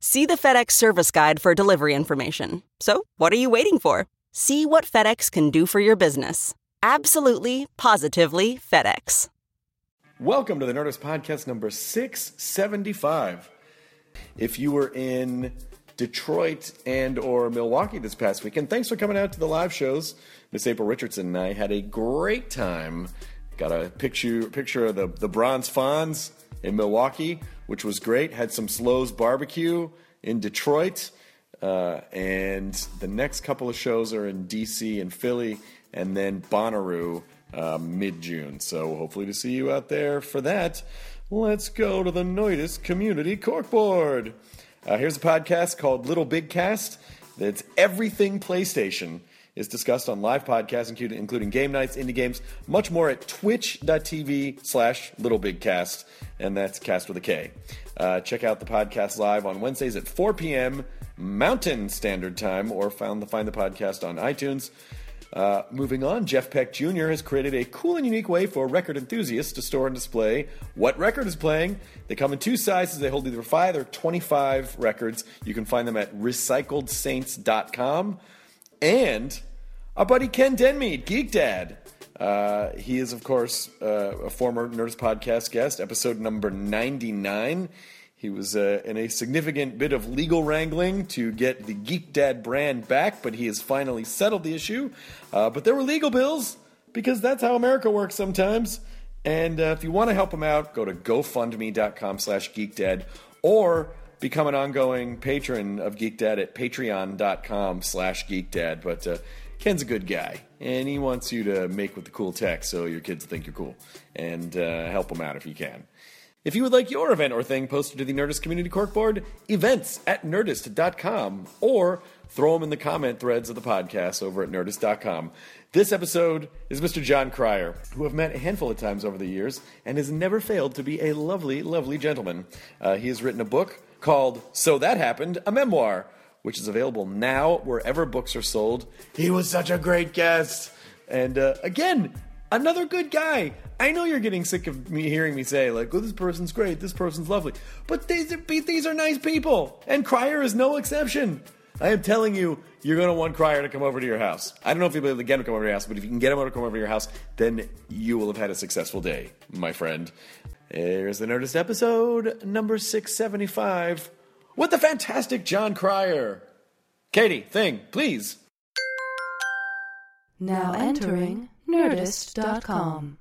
See the FedEx service guide for delivery information. So, what are you waiting for? See what FedEx can do for your business. Absolutely, positively FedEx. Welcome to the Nerdist Podcast number 675. If you were in Detroit and or Milwaukee this past weekend, thanks for coming out to the live shows. Miss April Richardson and I had a great time. Got a picture picture of the, the Bronze Fonz in Milwaukee, which was great. Had some Slows barbecue in Detroit. Uh, and the next couple of shows are in DC and Philly, and then Bonnaroo uh, mid June. So hopefully to see you out there for that. Let's go to the Nerdist Community Corkboard. Uh, here's a podcast called Little Big Cast. That's everything PlayStation is discussed on live podcasts, including, including game nights, indie games, much more at twitch.tv slash Little Big Cast, and that's cast with a K. Uh, check out the podcast live on Wednesdays at 4 p.m. Mountain Standard Time, or found the, find the podcast on iTunes. Uh, moving on, Jeff Peck Jr. has created a cool and unique way for record enthusiasts to store and display what record is playing. They come in two sizes. They hold either 5 or 25 records. You can find them at recycledsaints.com. And our buddy Ken Denmead, Geek Dad. Uh, he is, of course, uh, a former Nerdist Podcast guest, episode number 99. He was uh, in a significant bit of legal wrangling to get the Geek Dad brand back, but he has finally settled the issue. Uh, but there were legal bills because that's how America works sometimes. And uh, if you want to help him out, go to gofundme.com slash geekdad or become an ongoing patron of Geek Dad at patreon.com slash geekdad. But uh, Ken's a good guy, and he wants you to make with the cool tech so your kids think you're cool. And uh, help him out if you can. If you would like your event or thing posted to the Nerdist Community Corkboard, events at nerdist.com or throw them in the comment threads of the podcast over at nerdist.com. This episode is Mr. Jon Cryer, who I've met a handful of times over the years and has never failed to be a lovely, lovely gentleman. Uh, he has written a book called So That Happened, a memoir, which is available now wherever books are sold. He was such a great guest. And uh, again, another good guy. I know you're getting sick of me hearing me say like, "Oh, this person's great, this person's lovely," but these are these are nice people, and Cryer is no exception. I am telling you, you're going to want Cryer to come over to your house. I don't know if you'll be able to get him to come over to your house, but if you can get him to come over to your house, then you will have had a successful day, my friend. Here's the Nerdist episode number 675 with the fantastic Jon Cryer. Katie, thing, please. Now entering Nerdist.com.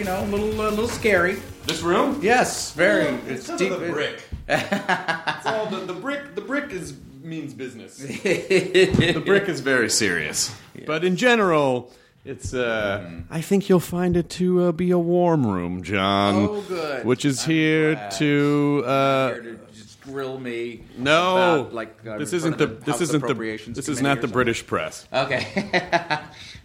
you know, a little, a little scary. This room? Yes, very. it's It's deep. the brick. it's all the, the brick. The brick is means business. the brick is very serious. But in general, it's. Uh, I think you'll find it to uh, be a warm room, John. Oh, good. Which is I'm here glad. to. Uh, Here to just grill me. no, about, like uh, this isn't front the. This isn't the. This is not the. British press. Okay.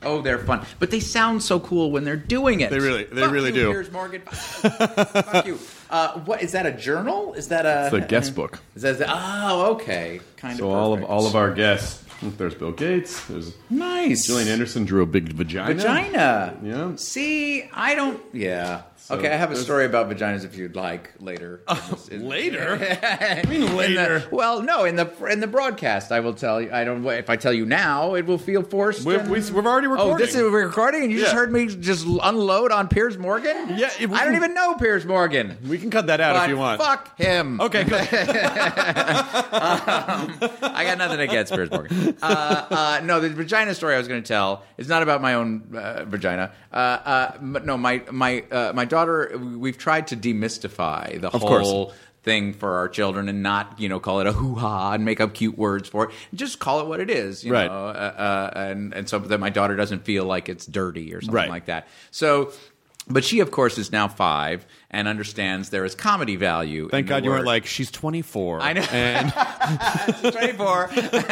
oh, they're fun, but they sound so cool when they're doing it. They really- they Fuck really you, do. Piers Morgan. Fuck you. Uh, what is that? A journal? Is that a? It's a guest book. Is that? Oh, okay. Kind So of. all of all of our guests. There's Bill Gates. There's nice. Gillian Anderson drew a big vagina. Vagina. Yeah. See, I don't. Yeah. So Okay, I have a story about vaginas if you'd like later. Later? I mean later? well, no, in the in the broadcast, I will tell you. I don't. If I tell you now, it will feel forced. We've, and- we, we've already recording. Oh, this is we're recording, and you just heard me just unload on Piers Morgan. Yeah, we I don't even know Piers Morgan. We can cut that out if you want. fuck him. Okay, good. I got nothing against Piers Morgan. Uh, uh, no, the vagina story I was going to tell is not about my own uh, vagina. Uh, uh, no, my my uh, my daughter. We've tried to demystify the course. whole thing for our children and not you know call it a hoo ha and make up cute words for it. Just call it what it is. You Right. Know? Uh, uh, and and so that my daughter doesn't feel like it's dirty or something Right. like that. So. But she, of course, is now five and understands there is comedy value. Thank in the God you weren't like, she's 24. I know. And 24,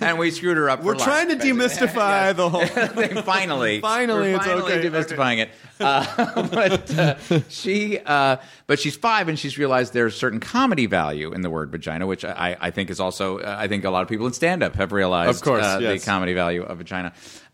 and we screwed her up. we're life, trying to basically. demystify the whole. Thing. Finally, Finally, it's finally okay. demystifying it. Uh, but uh, she, uh, but she's five, and she's realized there's certain comedy value in the word vagina, which I, I think is also, uh, I think a lot of people in stand up have realized, Of course, uh, yes. the comedy value of vagina.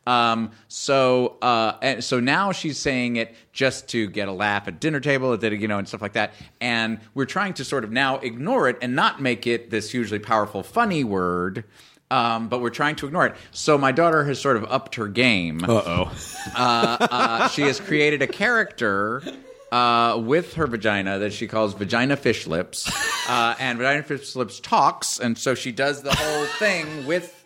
Um, so, uh, and so now she's saying it just to get a laugh at dinner table, at the- you know, and stuff like that. And we're trying to sort of now ignore it and not make it this hugely powerful, funny word. Um, but we're trying to ignore it. So my daughter has sort of upped her game. Uh-oh. Uh, she has created a character uh, with her vagina that she calls Vagina Fish Lips, uh, and Vagina Fish Lips talks, and so she does the whole thing with.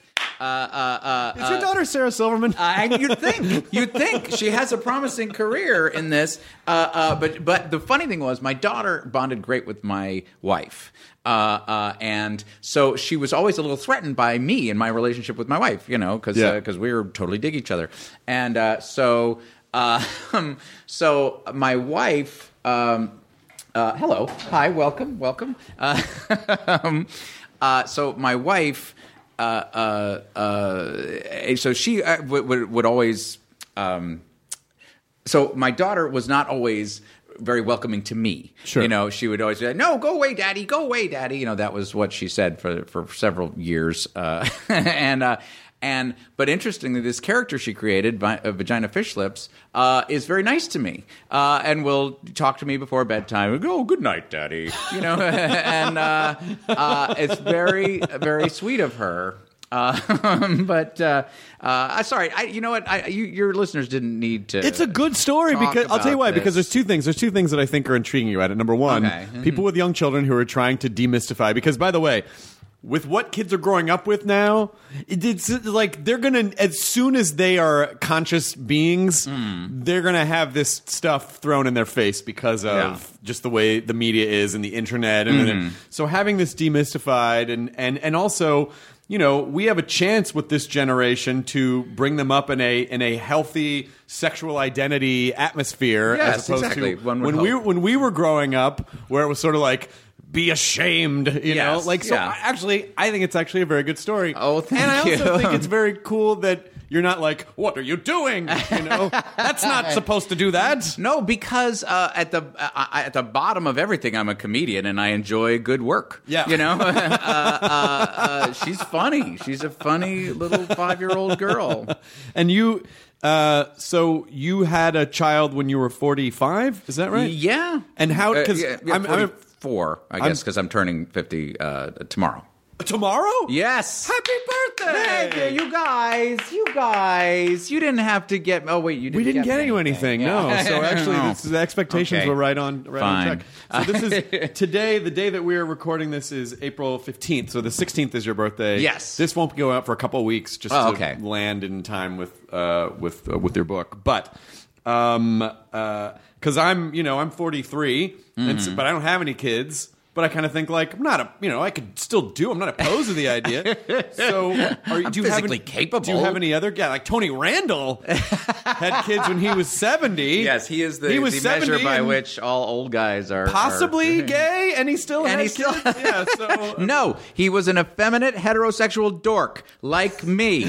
Uh, uh, uh, Is your daughter Sarah Silverman? uh, you'd think you'd think she has a promising career in this, uh, uh, but but the funny thing was my daughter bonded great with my wife, uh, uh, and so she was always a little threatened by me and my relationship with my wife, you know, because Yeah. we were totally dig each other, and uh, so uh, so my wife. Um, uh, hello, hi, welcome, welcome. Uh, um, uh, so my wife, uh, uh, uh, so she uh, would, would, would always. Um, so my daughter was not always very welcoming to me. Sure. You know, she would always say, "No, go away, daddy. Go away, daddy." You know, that was what she said for for several years. Uh, and uh, and but interestingly, this character she created, uh, Vagina Fish Lips, uh, is very nice to me, uh, and will talk to me before bedtime. go, "Oh, good night, daddy." You know, and uh, uh, it's very very sweet of her. Uh, but uh, uh, sorry, I, you know what? I, you, your listeners didn't need to. It's a good story because I'll tell you why. about Because there's two things. There's two things that I think are intriguing you at it. Number one, Okay. Mhm. people with young children who are trying to demystify. Because by the way, with what kids are growing up with now, it- it's like they're gonna as soon as they are conscious beings, Hmm. they're gonna have this stuff thrown in their face because of Yeah. just the way the media is and the internet. And Hmm. then, so having this demystified and and and also. You know, we have a chance with this generation to bring them up in a in a healthy sexual identity atmosphere, Yes, as opposed exactly. to when we when we were growing up, where it was sort of like be ashamed, you know, like so. yeah. Actually, I think it's actually a very good story. Oh, thank you. and I also think it's very cool that you're not like, "What are you doing?" You know, that's not supposed to do that. No, because uh, at the uh, at the bottom of everything, I'm a comedian and I enjoy good work. Yeah. you know, uh, uh, uh, she's funny. She's a funny little five year old girl. And you, uh, so you had a child when you were 45. Is that right? Yeah, And how? Because yeah, yeah, I'm, I'm 44, I guess, because I'm turning 50 uh, tomorrow. tomorrow. Yes. Happy birthday! Thank you, you guys. You guys. You didn't have to get. Oh wait, you didn't. We didn't get me you anything, no. Yeah. So actually, No. this the expectations Okay. were right on, right Fine. on track. So this is today. The day that we're recording this is April fifteenth. So the sixteenth is your birthday. Yes. This won't go out for a couple of weeks, just Oh, to okay. land in time with uh, with uh, with your book. But um, because I'm you know I'm forty and Mm-hmm. so, but I don't have any kids. But I kind of think like I'm not a you know I could still do I'm not opposed to the idea. So are you, do you have physically any, capable. Do you have any other guy like Tony Randall had kids when he was seventy? Yes, he is the, he was the 70 measure by and which all old guys are possibly are- gay, and he still And had he still- kids. yeah. So No, he was an effeminate heterosexual dork like me.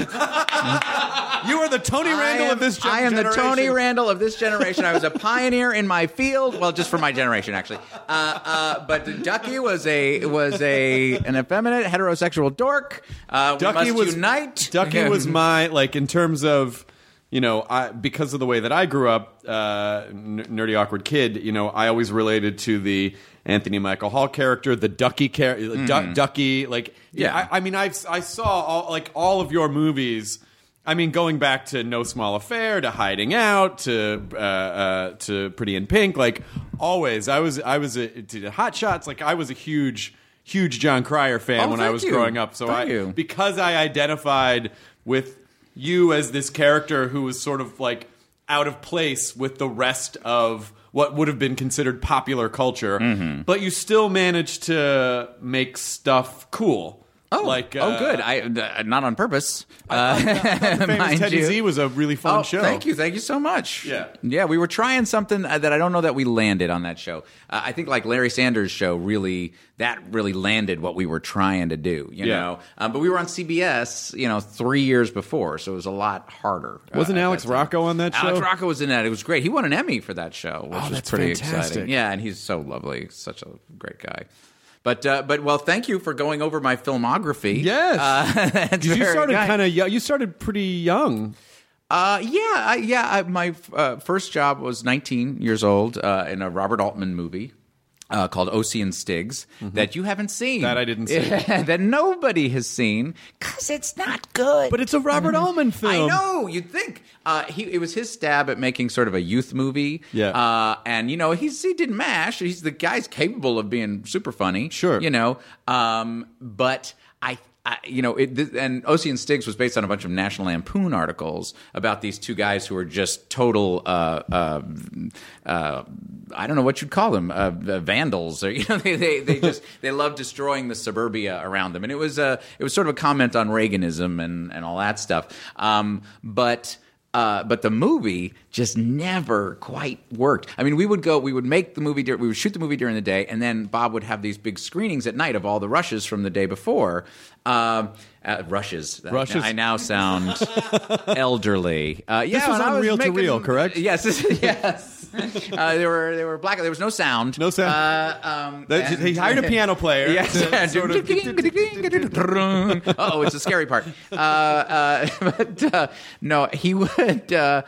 You are the Tony Randall am, of this gen- I am the. Tony Randall of this generation. I was a pioneer in my field. Well, just for my generation, actually. Uh, uh, but Ducky was a was a an effeminate heterosexual dork. Uh, Ducky was unite. Ducky was my like in terms of. you know, I, because of the way that I grew up, uh, n- nerdy awkward kid, you know, I always related to the Anthony Michael Hall character, the Ducky character, Ducky. Like, Yeah. I, I mean, I I saw all, like all of your movies. I mean, going back to No Small Affair, to Hiding Out, to uh, uh, to Pretty in Pink, like always, I was I was a, to Hot Shots. Like I was a huge huge Jon Cryer fan Oh, when I was you. growing up. So Thank I you. because I identified with you as this character who was sort of like out of place with the rest of what would have been considered popular culture, Mm-hmm. but you still managed to make stuff cool. Oh, like oh, uh, good. I uh, not on purpose. Uh, Famous mind Teddy you. Z was a really fun oh, show. Thank you, thank you so much. Yeah. yeah. We were trying something uh, that I don't know that we landed on that show. Uh, I think like Larry Sanders' show really that really landed what we were trying to do. You Yeah. know, um, but we were on CBS, you know, three years before, so it was a lot harder. uh, Wasn't Alex. Rocco on that show? Alex Rocco was in that. It was great. He won an Emmy for that show, which Oh, was pretty fantastic. exciting. Yeah, and he's so lovely, such a great guy. But uh, but well, thank you for going over my filmography. Yes. uh, you started kind. kind of you started pretty young. Uh, yeah, I, yeah. I, my uh, first job was 19 years old uh, in a Robert Altman movie. Uh, called O.C. and Stiggs that you haven't seen. Mm-hmm. That I didn't see. that nobody has seen because it's not good. But it's a Robert Altman film. I know. You'd think uh, he it was his stab at making sort of a youth movie. Yeah. Uh, and you know he's he did Mash. He's the guy's capable of being super funny. Sure. You know. Um, but I. I, you know, it, th- and O.C. and Stiggs was based on a bunch of National Lampoon articles about these two guys who were just total, uh, uh, uh, I don't know what you'd call them, uh, uh, vandals, or you know, they, they, they just they love destroying the suburbia around them, and it was a it was sort of a comment on Reaganism and and all that stuff. Um, but uh, but the movie just never quite worked. I mean, we would go, we would make the movie, we would shoot the movie during the day, and then Bob would have these big screenings at night of all the rushes from the day before. Um uh, rushes. Rushes. I now sound elderly. Uh, yeah, This was I on reel to making- reel, correct? Yes, yes. uh, they were they were black. There was no sound. No sound. Uh, um, That- and- he hired a piano player. Yes. to sort of- oh, it's a scary part. Uh, uh, but uh, no, he would. Uh,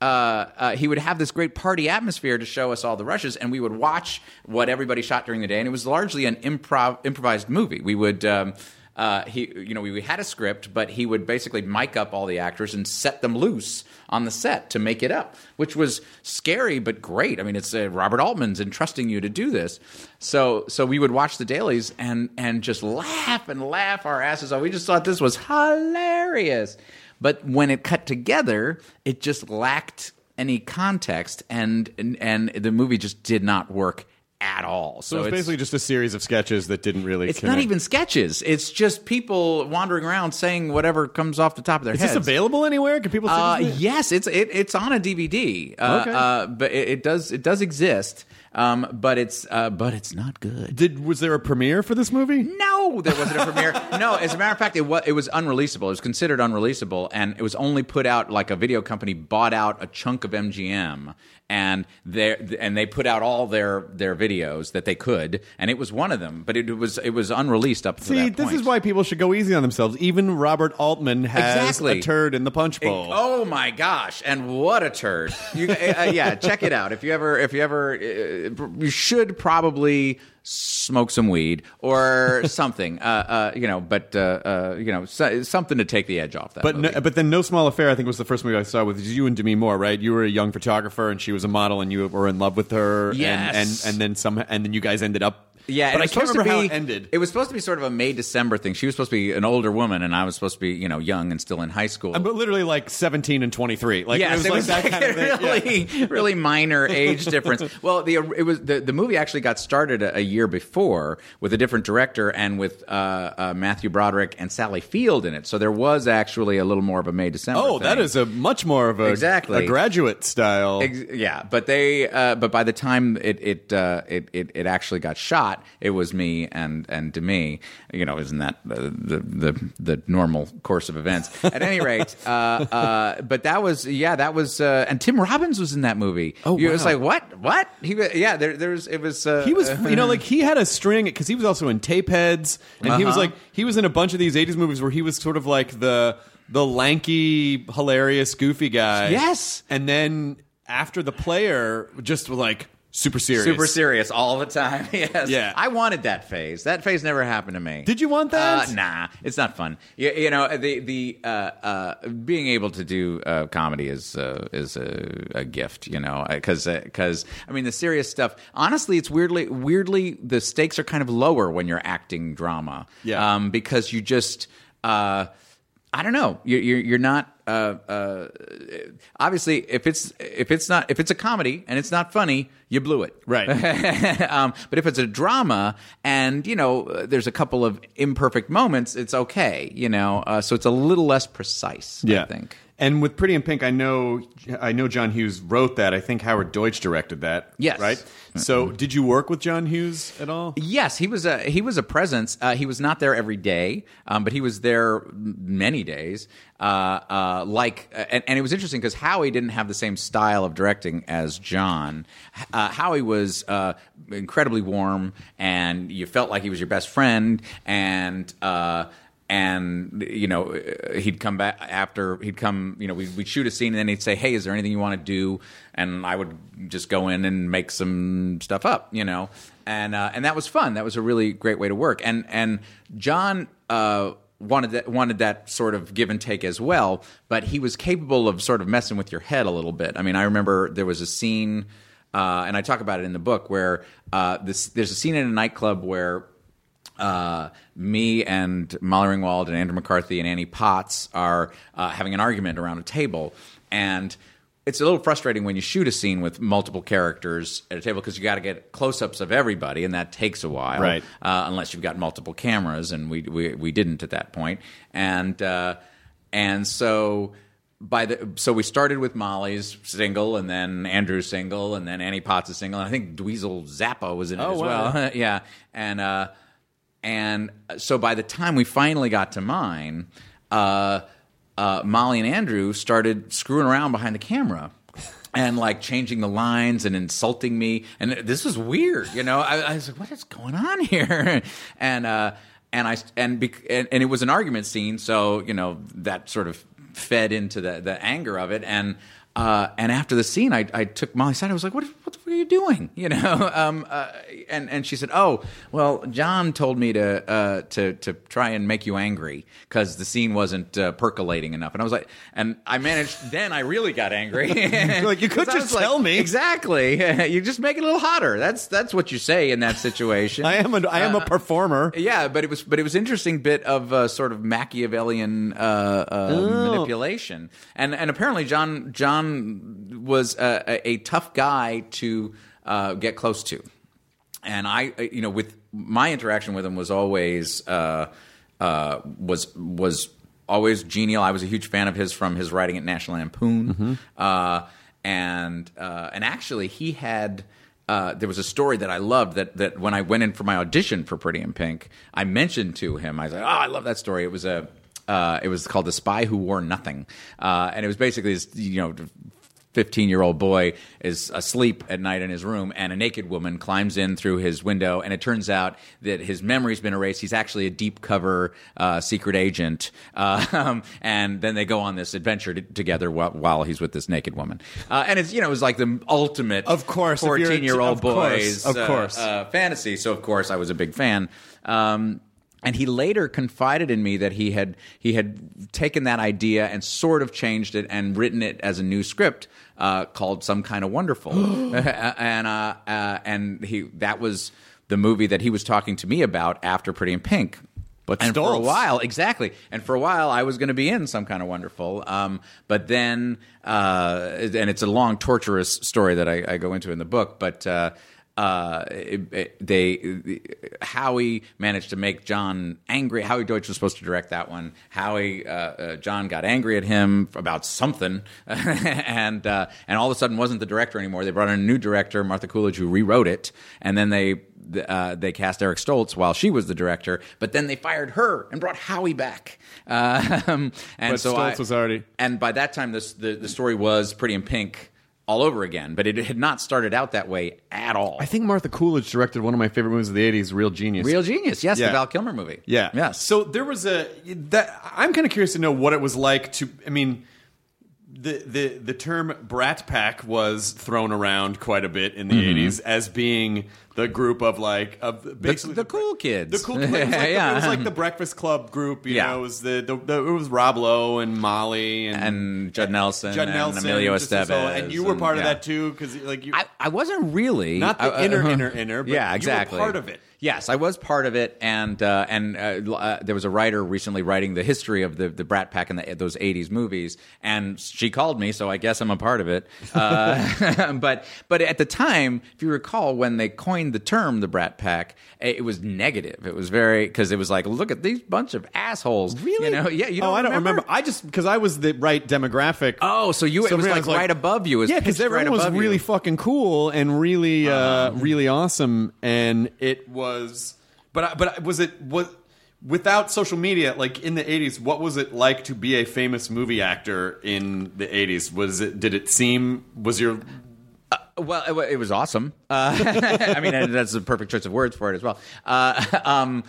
uh, he would have this great party atmosphere to show us all the rushes, and we would watch what everybody shot during the day, and it was largely an improv improvised movie. We would. Um, uh, he, you know, we, we had a script, but he would basically mic up all the actors and set them loose on the set to make it up, which was scary but great. I mean, it's uh, Robert Altman's entrusting you to do this, so so we would watch the dailies and and just laugh and laugh our asses off. We just thought this was hilarious, but when it cut together, it just lacked any context, and and, and the movie just did not work at all. So it's basically just a series of sketches that didn't really. it's connect. not even sketches. It's just people wandering around saying whatever comes off the top of their head. Is heads. this available anywhere? Can people see Uh, this? yes, it's it, it's on a DVD. Uh, Okay. uh, but it, it does it does exist. Um, but it's uh, but it's not good. Did was there a premiere for this movie? No, there wasn't a premiere. No, as a matter of fact, it was it was unreleasable. It was considered unreleasable, and it was only put out like a video company bought out a chunk of MGM, and they and they put out all their their videos that they could, and it was one of them. But it was it was unreleased up to See, this is why people should go easy on themselves. Even Robert Altman has Exactly. a turd in the punch bowl. Oh my gosh! And what a turd! You, uh, yeah, check it out. If you ever, if you ever, uh, you should probably smoke some weed or something. Uh, uh, you know, but uh, uh, you know, so, something to take the edge off that. But no, but then No Small Affair, I think, was the first movie I saw with you and Demi Moore, right? You were a young photographer, and she was a model, and you were in love with her. and- Yes. and and, then some, and then you guys ended up. Yeah, but I it was can't supposed to remember be, how it ended. It was supposed to be sort of a May December thing. She was supposed to be an older woman, and I was supposed to be, you know, young and still in high school. I'm literally like 17 and 23. Like yes, it was, like that kind of thing. Yeah. really, really minor age difference. Well, the it was the, the movie actually got started a, a year before with a different director and with uh, uh, Matthew Broderick and Sally Field in it. So there was actually a little more of a May December. Oh, that thing. is a much more of a Exactly. a graduate style. Ex- yeah, but they, uh, but by the time it it, uh, it it it actually got shot, it was me and and Demi. You know, isn't that the the the, normal course of events? At any rate, uh, uh, but that was yeah, that was, uh, and Tim Robbins was in that movie. Oh, it was like what what he yeah there there was it was uh, He was, you know, like he had a string because he was also in Tapeheads, and he was Uh-huh. like he was in a bunch of these '80s movies where he was sort of like the the lanky, hilarious, goofy guy. Yes. and then after the player just like super serious. Super serious all the time. Yes. Yeah. I wanted that phase. That phase never happened to me. Did you want that? Uh, nah, it's not fun. You, you know, the the uh, uh, being able to do uh, comedy is uh, is a, a gift. You know, because because I mean the serious stuff. Honestly, it's weirdly weirdly the stakes are kind of lower when you're acting drama. Yeah. Um, because you just. Uh, I don't know. You're you're, you're not uh, uh, obviously if it's if it's not if it's a comedy and it's not funny, you blew it. Right. um, but if it's a drama and you know there's a couple of imperfect moments, it's okay. You know, uh, so it's a little less precise. I think. And with Pretty in Pink, I know I know John Hughes wrote that. I think Howard Deutch directed that. Yes. Right. So, did you work with John Hughes at all? Yes, he was a he was a presence. Uh, he was not there every day, um, but he was there many days. Uh, uh, like, and, and it was interesting because Howie didn't have the same style of directing as John. Uh, Howie was uh, incredibly warm, and you felt like he was your best friend, and. And you know he'd come back after he'd come you know we'd, we'd shoot a scene and then he'd say hey is there anything you want to do? And i would just go in and make some stuff up you know? And uh, and that was fun. That was a really great way to work. And and john uh, wanted that wanted that sort of give and take as well but he was capable of sort of messing with your head a little bit. I mean i remember there was a scene uh, and i talk about it in the book where uh, this, there's a scene in a nightclub where uh, me and Molly Ringwald and Andrew McCarthy and Annie Potts are uh, having an argument around a table, and it's a little frustrating when you shoot a scene with multiple characters at a table because you got to get close-ups of everybody, and that takes a while, Right. Uh, unless you've got multiple cameras, and we we, we didn't at that point, and uh, and so by the so we started with Molly's single, and then Andrew's single, and then Annie Potts' single, and I think Dweezil Zappa was in it Oh, as wow. well, yeah, and. Uh, and so by the time we finally got to mine, uh, uh, Molly and Andrew started screwing around behind the camera. And like changing the lines and insulting me, and this was weird, you know. I, I was like, "What is going on here?" And uh, and I and, bec- and and it was an argument scene, so you know that sort of fed into the the anger of it. And uh, and after the scene, I, I took Molly aside. I was like, "What? What you doing?" You know. Um, uh, and and she said, "Oh, well, John told me to uh, to to try and make you angry because the scene wasn't uh, percolating enough." And I was like, and I managed. then I really got angry. like, you could just was like, tell me. exactly. you just make it a little hotter. That's that's what you say in that situation. I am a I am a performer. Yeah, but it was but it was interesting bit of uh, sort of Machiavellian uh, uh, Oh. manipulation, and and apparently John John was a, a tough guy to uh, get close to, and I uh, you know with my interaction with him was always uh, uh, was was always genial. I was a huge fan of his from his writing at National Lampoon, uh, and uh, and actually he had. Uh, there was a story that I loved that, that when I went in for my audition for Pretty in Pink, I mentioned to him. I was like, "Oh, I love that story." It was a, uh, it was called "The Spy Who Wore Nothing," uh, and it was basically this, you know, 15 year old boy is asleep at night in his room and a naked woman climbs in through his window and it turns out that his memory's been erased. He's actually a deep cover uh, secret agent um, and then they go on this adventure t- together while, while he's with this naked woman. Uh, and it's you know it was like the ultimate Of course, if you're a- 14 year old boys of uh, course. uh, fantasy. So of course i was a big fan. Um, and he later confided in me that he had he had taken that idea and sort of changed it and written it as a new script uh, called Some Kind of Wonderful, and uh, uh, and he that was the movie that he was talking to me about after Pretty in Pink. But and for a while, exactly, and for a while, I was going to be in some kind of wonderful. Um, but then, uh, and it's a long, torturous story that I, I go into in the book. But uh, uh, it- it- they Howie managed to make John angry. Howie Deutch was supposed to direct that one. Howie uh, uh, John got angry at him about something, and uh, and all of a sudden wasn't the director anymore. They brought in a new director, Martha Coolidge, who rewrote it, and then they uh, they cast Eric Stoltz while she was the director. But then they fired her and brought Howie back. Um, and But so Stoltz I- was already- and by that time, this, the the story was Pretty in Pink all over again. But it had not started out that way at all. I think Martha Coolidge directed one of my favorite movies of the '80s, Real Genius. Real Genius, yes, Yeah. the Val Kilmer movie. Yeah. yes. So there was a that I'm kind of curious to know what it was like to. I mean, the the the term Brat Pack was thrown around quite a bit in the mm-hmm. '80s as being the group of like of basically the cool kids. The cool kids. It was like, Yeah. the, it was like the Breakfast Club group. You Yeah. know, it was the, the, the it was Rob Lowe and Molly and. and Judd Nelson, Judd and Nelson, Emilio Estevez, and you were and- part of yeah. that too, because like you, I, I wasn't really Not the I- inner, uh, inner, inner, but yeah, you were exactly. part of it. Yes, I was part of it, and uh, and uh, uh, there was a writer recently writing the history of the the Brat Pack and the, those '80s movies, and she called me, so I guess I'm a part of it. Uh, but but at the time, if you recall, when they coined the term the Brat Pack, it was negative. It was very because it was like, look at these bunch of assholes. Really? You know? Yeah. You oh, don't I don't remember. I just because I was the right demographic. Oh, so you it was like, like- right above you. Yeah, because pitched right everyone was really you. fucking cool and really, uh, really awesome, and it was. But I- but I- was it was without social media? Like in the '80s, what was it like to be a famous movie actor in the '80s? Was it? Did it seem? Was your Well, it, it was awesome. Uh, I mean, that's the perfect choice of words for it as well. Uh, um,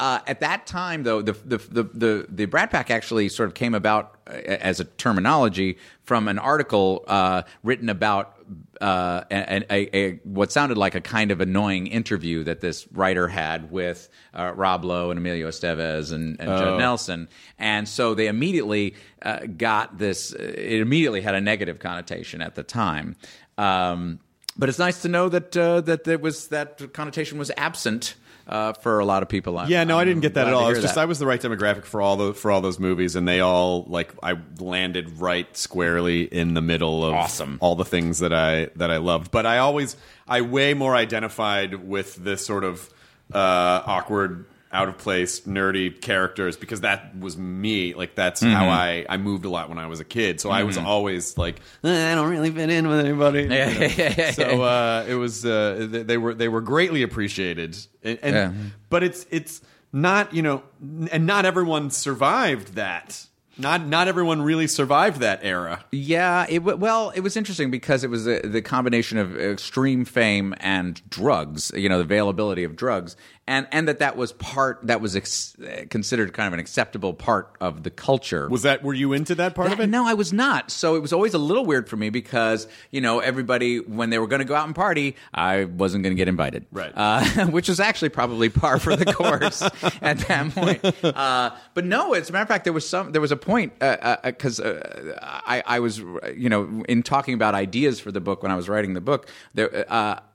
uh, at that time, though, the, the the the the Brat Pack actually sort of came about uh, as a terminology from an article uh, written about uh, a, a, a what sounded like a kind of annoying interview that this writer had with uh, Rob Lowe and Emilio Estevez and, and Judd Nelson, and so they immediately uh, got this. It immediately had a negative connotation at the time. Um, but it's nice to know that uh, that there was that connotation was absent uh, for a lot of people. I'm- Yeah, no, I I'm didn't get that at all. I was just that. I was the right demographic for all the for all those movies, and they all like I landed right squarely in the middle of Awesome. all the things that I that I loved. But I always I way more identified with this sort of uh, awkward, out of place, nerdy characters because that was me. Like that's Mm-hmm. how I I moved a lot when I was a kid. So I was always like "Eh, I don't really fit in with anybody. so uh, it was uh, they, were they were greatly appreciated, and, and Yeah. but it's it's not you know, and not everyone survived that. Not not everyone really survived that era. Yeah, it w- well, it was interesting because it was the the combination of extreme fame and drugs. You know, the availability of drugs, and and that that was part that was ex- considered kind of an acceptable part of the culture. Was that were you into that part of it? No, I was not. So it was always a little weird for me because you know everybody when they were going to go out and party, I wasn't going to get invited. Right. Uh, which was actually probably par for the course at that point. Uh, but no, as a matter of fact, there was some there was a point because uh, I, I was you know in talking about ideas for the book when I was writing the book, there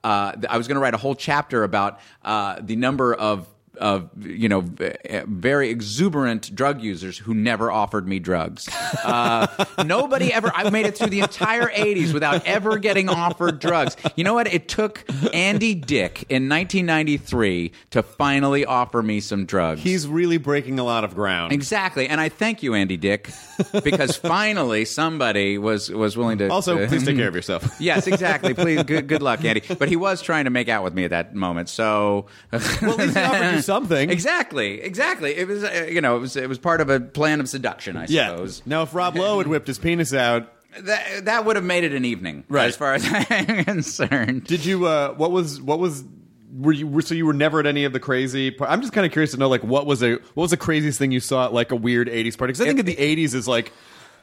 uh, I was going to write a whole chapter about uh, the number of of you know very exuberant drug users who never offered me drugs. Uh, nobody ever. I made it through the entire '80s without ever getting offered drugs. You know what? It took Andy Dick in 1993 to finally offer me some drugs. He's really breaking a lot of ground. Exactly, and I thank you, Andy Dick, because finally somebody was was willing to. Also, to- please take care of yourself. Yes, exactly. Please, good, good luck, Andy. But he was trying to make out with me at that moment. So, Well, at least he offered you something. Exactly, exactly. It was, uh, you know, it was it was part of a plan of seduction, I Yeah. suppose. Now, if Rob Lowe had whipped his penis out, That that would have made it an evening, Right. as far as I'm concerned. did you? Uh, what was? What was? Were you? Were, so you were never at any of the crazy? par- I'm just kind of curious to know, like, what was a what was the craziest thing you saw at like a weird '80s party? Because I think of the '80s is like.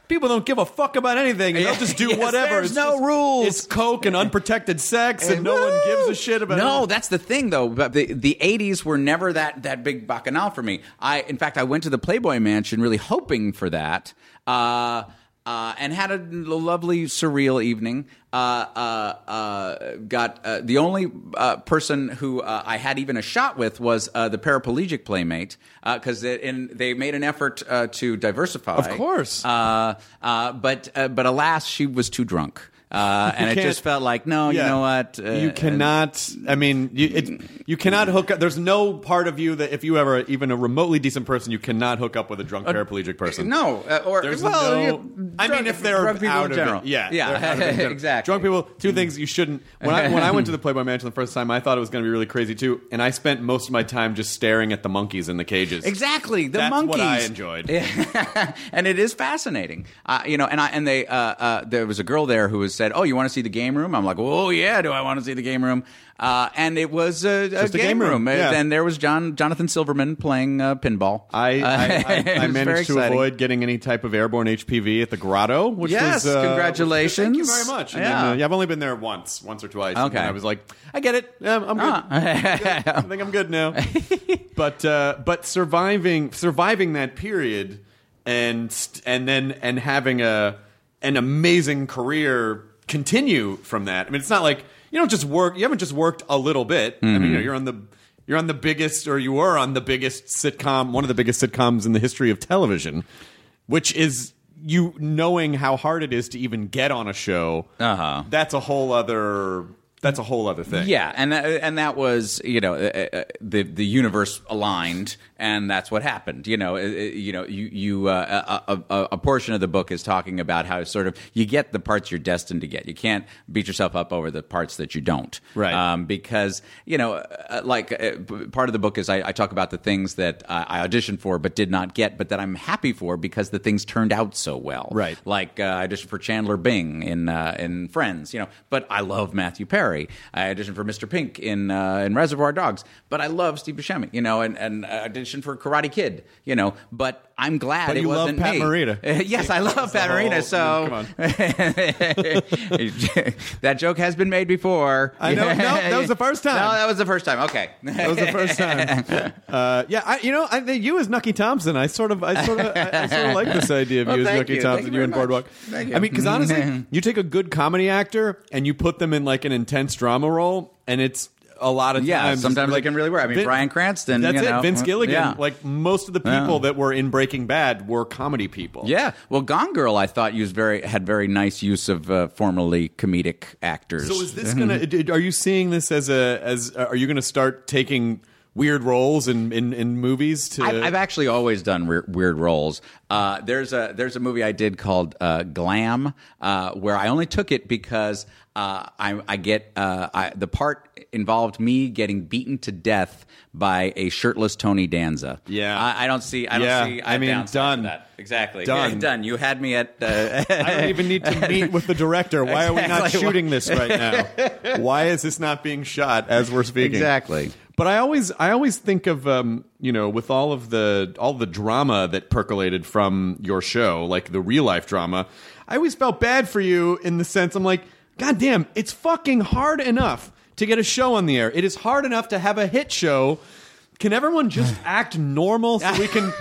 People don't give a fuck about anything. and They'll just do Yes, whatever. there's It's no just- rules. It's coke and unprotected sex, and no one gives a shit about. It. No, it. that's the thing though. But the the '80s were never that that big bacchanal for me. I, in fact, I went to the Playboy Mansion really hoping for that. Uh, uh, and had a lovely, surreal evening. Uh, uh, uh, got uh, the only uh, person who uh, I had even a shot with was uh, the paraplegic playmate because in they made an effort uh, to diversify. Of course. Uh, uh, but uh, but alas, she was too drunk. Uh, and it just felt like no, you know what? Uh, you cannot. I mean, you, it, you cannot hook up. There's no part of you that if you ever even a remotely decent person, you cannot hook up with a drunk paraplegic person. No, uh, or There's well, no. you- I mean, if they're drunk people out in of general, it, yeah, yeah, they're out of it exactly. Drunk people. Two things you shouldn't. When I when I went to the Playboy Mansion the first time, I thought it was going to be really crazy too, and I spent most of my time just staring at the monkeys in the cages. Exactly, the That's monkeys. what I enjoyed. and it is fascinating, uh, you know. And I and they uh, uh, there was a girl there who was said, "Oh, you want to see the game room?" I'm like, "Oh yeah, do I want to see the game room?" Uh, and it was a, a game, game room, room, yeah. and there was John Jonathan Silverman playing uh, pinball. I, Uh, I, I, I managed to avoid getting any type of airborne HPV at the Grotto, which Yes, was uh, congratulations. Thank you very much. And Yeah. then, uh, I've only been there once, once or twice. Okay. I was like, I get it. Yeah, I'm good. Ah. Good. I think I'm good now. but uh, but surviving surviving that period and and then and having a an amazing career continue from that. I mean, it's not like you don't just work. You haven't just worked a little bit. I mean, you know, you're on the you're on the biggest, or you were on the biggest sitcom, one of the biggest sitcoms in the history of television, which is you knowing how hard it is to even get on a show. Uh-huh. That's a whole other. That's a whole other thing. Yeah, and uh, and that was you know uh, uh, the the universe aligned, and that's what happened. You know, you know, you you uh, a, a, a portion of the book is talking about how sort of you get the parts you're destined to get. You can't beat yourself up over the parts that you don't. Right. Um, because you know, uh, like uh, part of the book is I, I talk about the things that uh, I auditioned for but did not get, but that I'm happy for because the things turned out so well. Right. Like uh, I auditioned for Chandler Bing in uh, in Friends, you know, but I love Matthew Perry. I auditioned for Mr. Pink in uh, in Reservoir Dogs, but I love Steve Buscemi, you know, and and I auditioned for Karate Kid, you know, but I'm glad But it you love wasn't Pat me. Morita. Yes, I love Pat whole- Morita. So that joke has been made before. I know- no, that was the first time. No, that was the first time. Okay. That was the first time. Uh, yeah, I, you know, I you as Nucky Thompson. I sort of, I sort of, I, I sort of like this idea of Well, you as Nucky you. Thompson. you You and. Boardwalk. Thank you. I mean, because honestly, you take a good comedy actor and you put them in like an intense drama role, and it's a lot of Yeah, times. sometimes like, they can really work. I mean, Vin- Bryan Cranston, That's you know, it. Vince Gilligan. yeah. Like most of the Yeah. people that were in Breaking Bad were comedy people. Yeah, well, Gone Girl, I thought used very had very nice use of uh, formerly comedic actors. So is this gonna? Are you seeing this as a as? Are you going to start taking weird roles in in, in movies? To I've, I've actually always done weird, weird roles. Uh, there's a there's a movie I did called uh, Glam, uh, where I only took it because uh, I, I get uh, I, the part involved me getting beaten to death by a shirtless Tony Danza. Yeah. I, I don't see. I don't Yeah, see. I mean, done. That. Exactly. Done. Yeah, done. You had me at. Uh, I don't even need to meet with the director. Why are we not shooting this right now? Why is this not being shot as we're speaking? Exactly. But I always, I always think of, um, you know, with all of the all the drama that percolated from your show, like the real life drama. I always felt bad for you in the sense I'm like, God damn, it's fucking hard enough to get a show on the air. It is hard enough to have a hit show. Can everyone just act normal so we can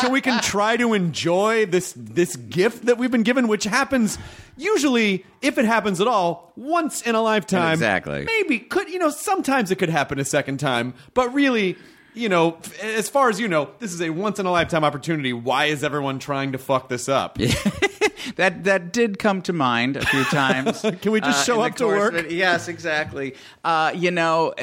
so we can try to enjoy this this gift that we've been given, which happens usually, if it happens at all, once in a lifetime. Exactly. Maybe could you know sometimes it could happen a second time, but really, you know, as far as you know, this is a once in a lifetime opportunity. Why is everyone trying to fuck this up? that that did come to mind a few times. Can we just uh, show up to work? it. Yes, exactly. Uh, you know.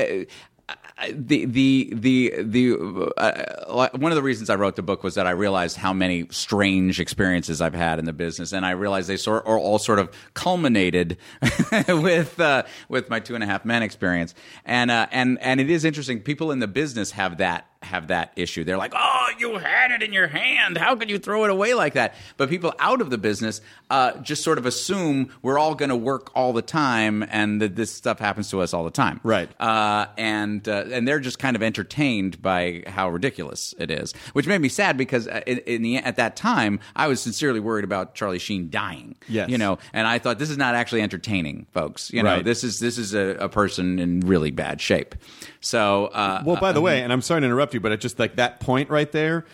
Uh, the the the the uh, one of the reasons I wrote the book was that I realized how many strange experiences I've had in the business, and I realized they sort are all sort of culminated with uh, with my two and a half men experience, and uh, and and it is interesting. People in the business have that have that issue. They're like, "Oh, you had it in your hand. How could you throw it away like that?" But people out of the business uh, just sort of assume we're all going to work all the time, and that this stuff happens to us all the time. Right. Uh, and uh, and they're just kind of entertained by how ridiculous it is, which made me sad because uh, in, in the at that time I was sincerely worried about Charlie Sheen dying. Yes. You know, and I thought this is not actually entertaining, folks. You know, Right. this is this is a, a person in really bad shape. So, uh, Well, by the way, and I'm sorry to interrupt you, but it's just like that point right there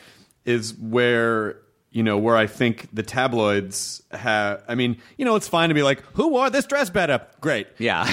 is where you know where I think the tabloids have. I mean, you know, it's fine to be like, "Who wore this dress better?" Great, Yeah.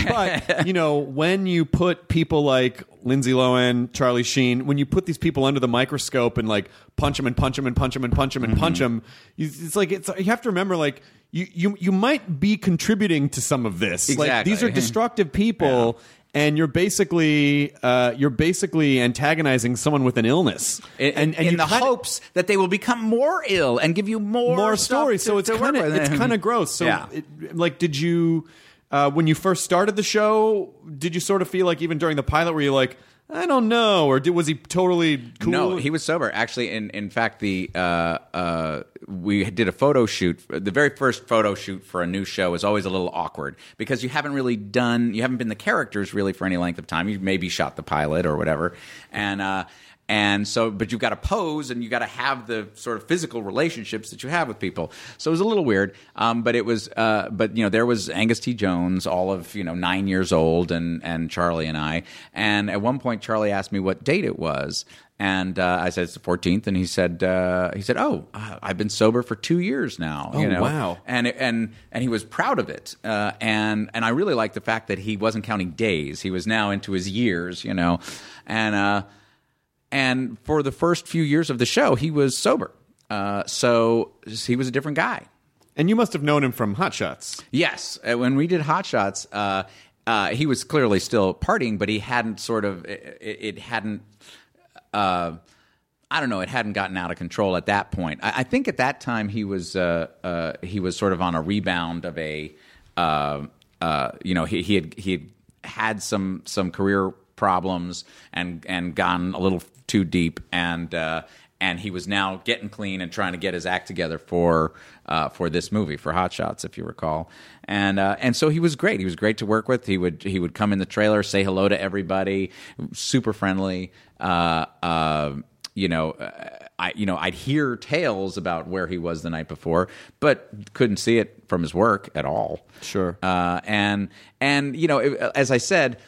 but you know, when you put people like Lindsay Lohan, Charlie Sheen, when you put these people under the microscope and like punch them and punch them and punch them and punch them and Mm-hmm. punch them, it's like it's you have to remember like. You, you you might be contributing to some of this. Like these are destructive people, and you're basically uh, you're basically antagonizing someone with an illness, in, and, and in the kinda- hopes that they will become more ill and give you more more stories. so it's kind of it's kind of gross. So, Yeah. it, like, did you? Uh, when you first started the show, did you sort of feel like even during the pilot, were you like, I don't know, or did, was he totally cool? No, he was sober. Actually, in in fact, the uh, uh, we did a photo shoot. The very first photo shoot for a new show is always a little awkward because you haven't really done, you haven't been the characters really for any length of time. You maybe shot the pilot or whatever, and. Uh, and so, but you've got to pose and you've got to have the sort of physical relationships that you have with people. So it was a little weird. Um, but it was, uh, but you know, there was Angus T. Jones, all of, you know, nine years old and, and Charlie and I. And at one point, Charlie asked me what date it was. And uh, I said it's the 14th, and he said uh, he said, "Oh, I've been sober for two years now." Oh, you know? wow. And and and he was proud of it, uh, and and I really liked the fact that he wasn't counting days; he was now into his years, you know, and uh, and for the first few years of the show, he was sober. Uh, so he was a different guy. and you must have known him from Hot Shots. Yes, uh, when we did Hot Shots, uh, uh, he was clearly still partying, but he hadn't sort of it, it hadn't. Uh, I don't know. It hadn't gotten out of control at that point. I, I think at that time he was uh, uh, he was sort of on a rebound of a uh, uh, you know he, he had he had had some some career problems and and gone a little too deep and uh, and he was now getting clean and trying to get his act together for uh, for this movie for Hot Shots, if you recall. And uh, and so he was great. He was great to work with. He would he would come in the trailer, say hello to everybody, super friendly. Uh, uh, you know, uh, I you know I'd hear tales about where he was the night before, but couldn't see it from his work at all. Sure. Uh, and and you know, it, as I said,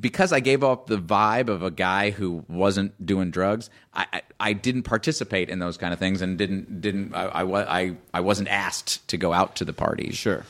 because I gave off the vibe of a guy who wasn't doing drugs, I, I, I didn't participate in those kind of things and didn't didn't I, I I I wasn't asked to go out to the parties. Sure.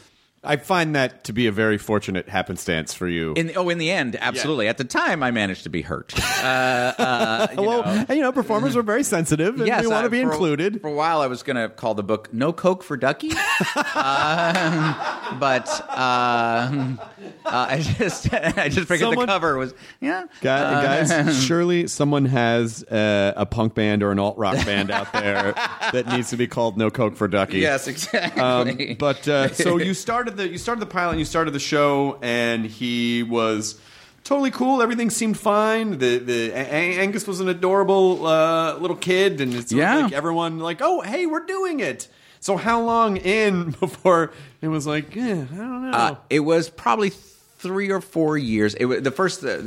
I find that to be a very fortunate happenstance for you. In oh, in the end, absolutely. At the time, I managed to be hurt. Uh, uh, you well, know. you know, performers were very sensitive, and Yes, they want to be for a- included. For a while, I was going to call the book "No Coke for Ducky," um, but um, uh, I just I just figured Someone- the cover was yeah. Guys, guys, surely someone has uh, a punk band or an alt rock band out there that needs to be called "No Coke for Ducky." Yes, exactly. Um, but uh, so you started the you started the pilot, and you started the show, and he was totally cool. Everything seemed fine. The the Angus was an adorable uh, little kid, and it's Yeah. like everyone like, oh, hey, we're doing it. So how long in before it was like, yeah, I don't know. Uh, it was probably three or four years. It was the first the, the,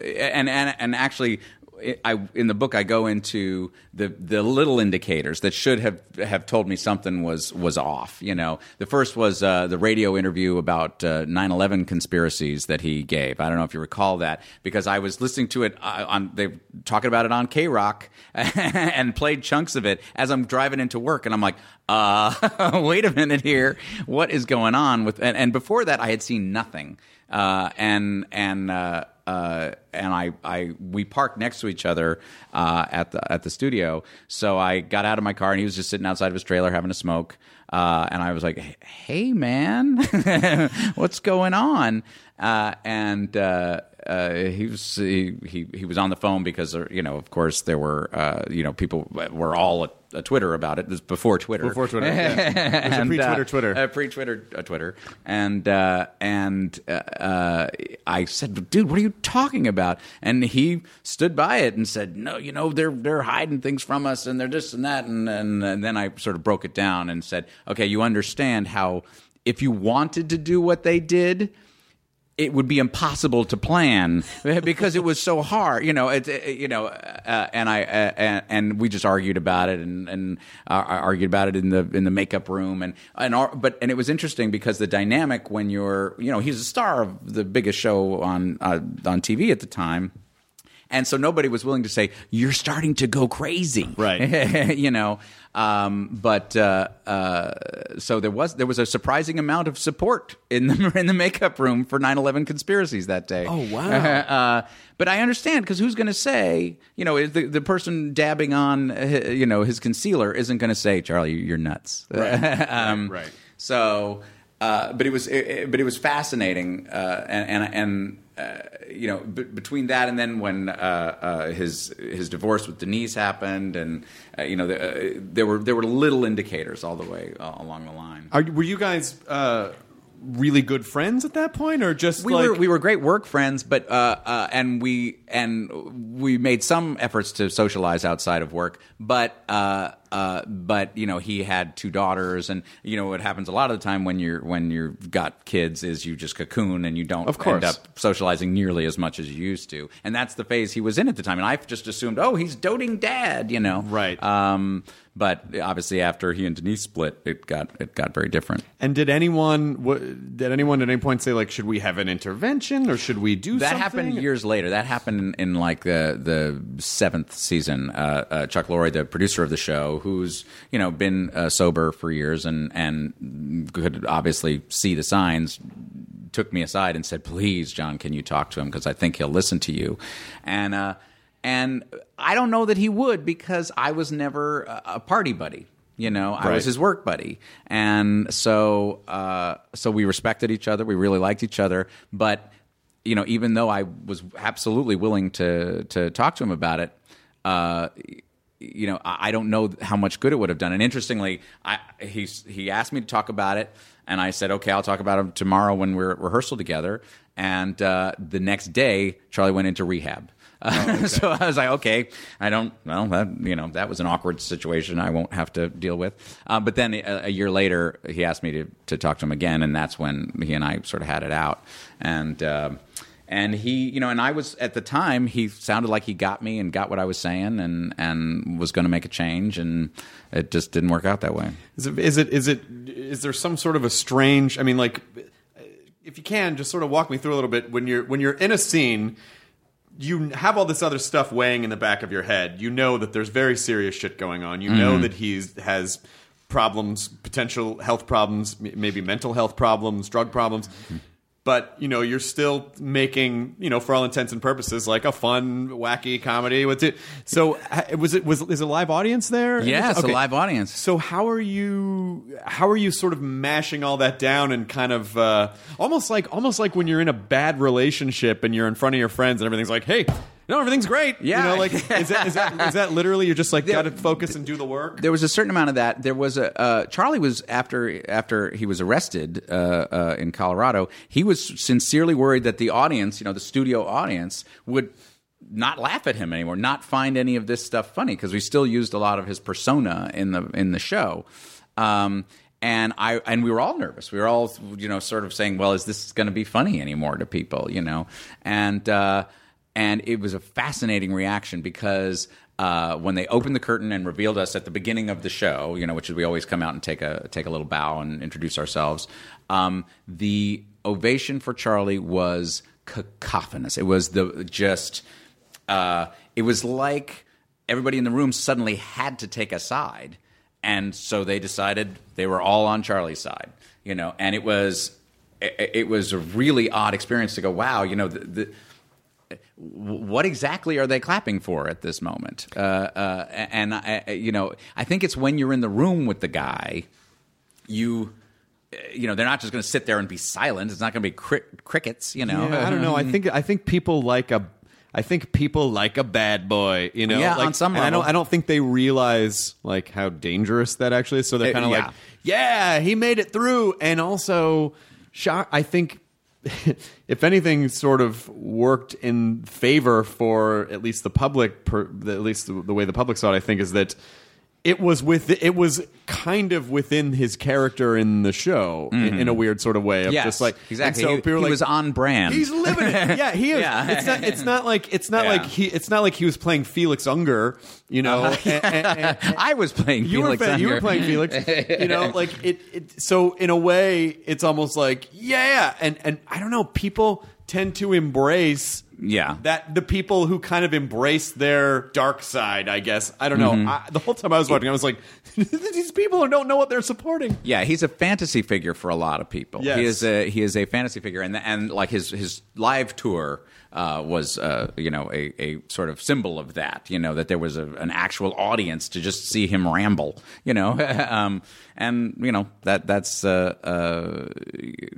the and and and actually. I in the book I go into the the little indicators that should have have told me something was was off. You know, the first was uh, the radio interview about uh, 9/11 conspiracies that he gave. I don't know if you recall that because I was listening to it uh, on they talking about it on KROQ and played chunks of it as I'm driving into work, and I'm like, uh, wait a minute here, what is going on with? And, and before that, I had seen nothing, uh, and and. Uh, uh, and I, I, we parked next to each other uh, at the at the studio. So I got out of my car, and he was just sitting outside of his trailer having a smoke. Uh, and I was like, "Hey, man, what's going on?" Uh, and uh, he was he, he he was on the phone because uh, you know, of course, there were uh, you know people were all at, at Twitter about it. It was before Twitter. Before Twitter, yeah. It was a And, pre-Twitter uh, Twitter. uh, pre-Twitter uh, Twitter, and uh, and uh, uh, I said, "Dude, what are you talking about?" And he stood by it and said, "No, you know they're they're hiding things from us, and they're this and that." And and, and then I sort of broke it down and said, "Okay, you understand how if you wanted to do what they did." It would be impossible to plan because it was so hard, you know. It, it- you know, uh, and I uh, and, and we just argued about it, and and uh, argued about it in the in the makeup room, and and our, but and it was interesting because the dynamic when you're, you know, he's a star of the biggest show on uh, on TV at the time. And so nobody was willing to say you're starting to go crazy, Right. you know. Um, but uh, uh, so there was there was a surprising amount of support in the in the makeup room for 9/11 conspiracies that day. Oh, wow. uh, but I understand because who's going to say you know the the person dabbing on uh, you know his concealer isn't going to say Charlie you're nuts. um, right. So, uh, but it was, it, it- but it was fascinating, uh, and and, and uh, you know, b- between that and then when uh, uh, his his divorce with Denise happened, and uh, you know, the, uh, there were there were little indicators all the way uh, along the line. Are, were you guys uh, really good friends at that point, or just we like were we were great work friends, but uh, uh, and we and we made some efforts to socialize outside of work, but uh, but you know he had two daughters, and you know what happens a lot of the time when you're when you've got kids is you just cocoon and you don't Of course. end up socializing nearly as much as you used to, and that's the phase he was in at the time, and I just assumed oh he's doting dad, you know, Right. Um, but obviously after he and Denise split, it got it got very different. And did anyone what, did anyone at any point say like, should we have an intervention or should we do That something? happened years later. That happened in, in like the the seventh season. Uh, uh, Chuck Lorre, the producer of the show, who's you know been uh, sober for years and and could obviously see the signs, took me aside and said, "Please, Jon, can you talk to him because I think he'll listen to you." And uh, and I don't know that he would because I was never a party buddy. You know, I Right. was his work buddy, and so uh, so we respected each other. We really liked each other, but you know, even though I was absolutely willing to to talk to him about it, uh, you know, I, I don't know how much good it would have done. And interestingly, I he he asked me to talk about it, and I said, okay, I'll talk about it tomorrow when we're at rehearsal together. And uh, the next day, Charlie went into rehab. Uh, so I was like, okay, I don't, well, that, you know, that was an awkward situation I won't have to deal with. Uh, but then a, a year later, he asked me to, to talk to him again, and that's when he and I sort of had it out. And, um and he, you know, and I was at the time, he sounded like he got me and got what I was saying and, and was going to make a change, and it just didn't work out that way. Is it, is it is it is there some sort of a strange? I mean, like, if you can, just sort of walk me through a little bit when you're when you're in a scene. You have all this other stuff weighing in the back of your head. You know that there's very serious shit going on. You know mm-hmm. that he has problems, potential health problems, m- maybe mental health problems, drug problems. But you know you're still making you know for all intents and purposes like a fun wacky comedy with it. So was it was is a live audience there? Yeah, it's a live audience. So how are you? How are you sort of mashing all that down and kind of uh, almost like almost like when you're in a bad relationship and you're in front of your friends and everything's like, hey, no, everything's great. Yeah. you know, like is that is that is that literally you're just like got to focus and do the work? there was a certain amount of that. There was a uh, Charlie was after after he was arrested uh, uh, in Colorado. He was sincerely worried that the audience, you know, the studio audience, would not laugh at him anymore, not find any of this stuff funny because we still used a lot of his persona in the in the show. Um, and I and we were all nervous. We were all you know sort of saying, "Well, is this going to be funny anymore to people?" You know, and uh, and it was a fascinating reaction because uh, when they opened the curtain and revealed us at the beginning of the show, you know, which is we always come out and take a take a little bow and introduce ourselves. Um, the ovation for Charlie was cacophonous. It was the just. Uh, it was like everybody in the room suddenly had to take a side, and so they decided they were all on Charlie's side. You know, and it was it, it was a really odd experience to go, wow, you know, the, the what exactly are they clapping for at this moment? Uh, uh, and I, you know, I think it's when you're in the room with the guy, you, you know, they're not just going to sit there and be silent. It's not going to be cri- crickets. You know, Yeah, I don't know. I think I think people like a. I think people like a bad boy, you know. Yeah, like, on some and I don't. I don't think they realize like how dangerous that actually is. So they're kind of yeah. like, "Yeah, he made it through," and also, shock. I think, if anything, sort of worked in favor for at least the public. Per, at least the, the way the public saw it, I think, is that it was with it was kind of within his character in the show in, in a weird sort of way of Mm-hmm. Yes, just like exactly. so He- people he like, was on brand. He's living it. Yeah, he is. Yeah. It's not. It's not like. It's not Yeah. like he. It's not like he was playing Felix Unger. You know. and- and- and- I was playing you Felix were you were playing Felix. You know, like it, it. So in a way, it's almost like yeah, and and I don't know. People tend to embrace. Yeah. That the people who kind of embrace their dark side, I guess. I don't know. Mm-hmm. I, the whole time I was watching, I was like, these people who don't know what they're supporting. Yeah, he's a fantasy figure for a lot of people. Yes. He is a he is a fantasy figure, and and like his his live tour uh, was uh, you know a, a sort of symbol of that. You know that there was a, an actual audience to just see him ramble. You know, um, and you know that that's uh, uh,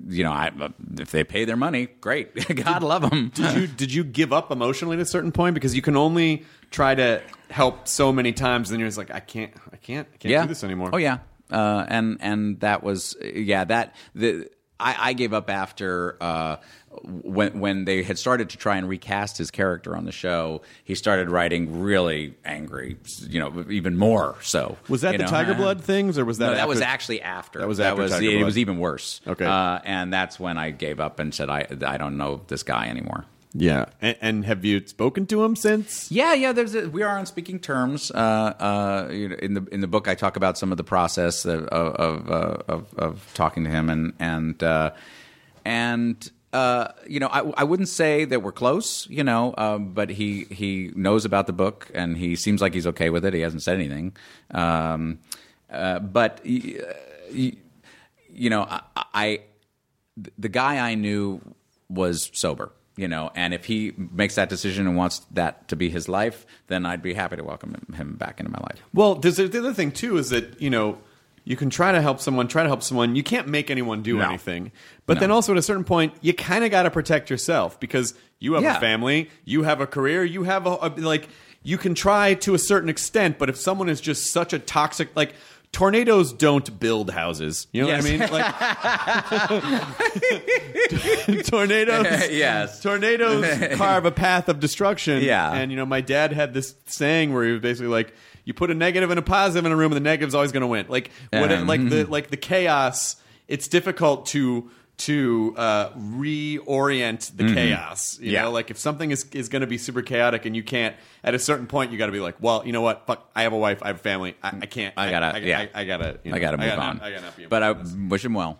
you know I, if they pay their money, great. God love them. did you did you give up emotionally at a certain point because you can only try to help so many times and then you're just like I can't I can't I can't yeah. do this anymore. Oh yeah, uh, and and that was yeah that the I, I gave up after uh, when when they had started to try and recast his character on the show. He started writing really angry, you know, even more so. Was that you the know? Tiger Blood things, or was that No, that was actually after. That was after was Tiger it Blood. was even worse. Okay. uh, and that's when I gave up and said I I don't know this guy anymore. Yeah, and, and have you spoken to him since? Yeah, yeah. There's a, we are on speaking terms. Uh, uh, you know, in the in the book, I talk about some of the process of of, uh, of, of talking to him, and and uh, and uh, you know, I, I wouldn't say that we're close, you know, um, but he he knows about the book, and he seems like he's okay with it. He hasn't said anything, um, uh, but y- y- you know, I, I the guy I knew was sober, you know, and if he makes that decision and wants that to be his life, then I'd be happy to welcome him, back into my life. Well, there's the other thing too is that you know you can try to help someone, try to help someone. You can't make anyone do No. anything, but No. then also at a certain point, you kind of got to protect yourself because you have Yeah. a family, you have a career, you have a, a like you can try to a certain extent, but if someone is just such a toxic like. Tornadoes don't build houses. You know Yes. what I mean? Like tornadoes. Yes. Tornadoes carve a path of destruction. Yeah. And you know, my dad had this saying where he was basically like, "You put a negative and a positive in a room, and the negative's always going to win." Like what? Um, like the like the chaos. It's difficult to to uh, reorient the chaos. You Mm-hmm. Yeah. know, like if something is is going to be super chaotic, and you can't at a certain point, you got to be like, "Well, you know what? Fuck, I have a wife, I have a family, I, I can't. I gotta- I, yeah. I, I gotta, you know, I got to move gotta on. I gotta not be but I involved in this. wish him well.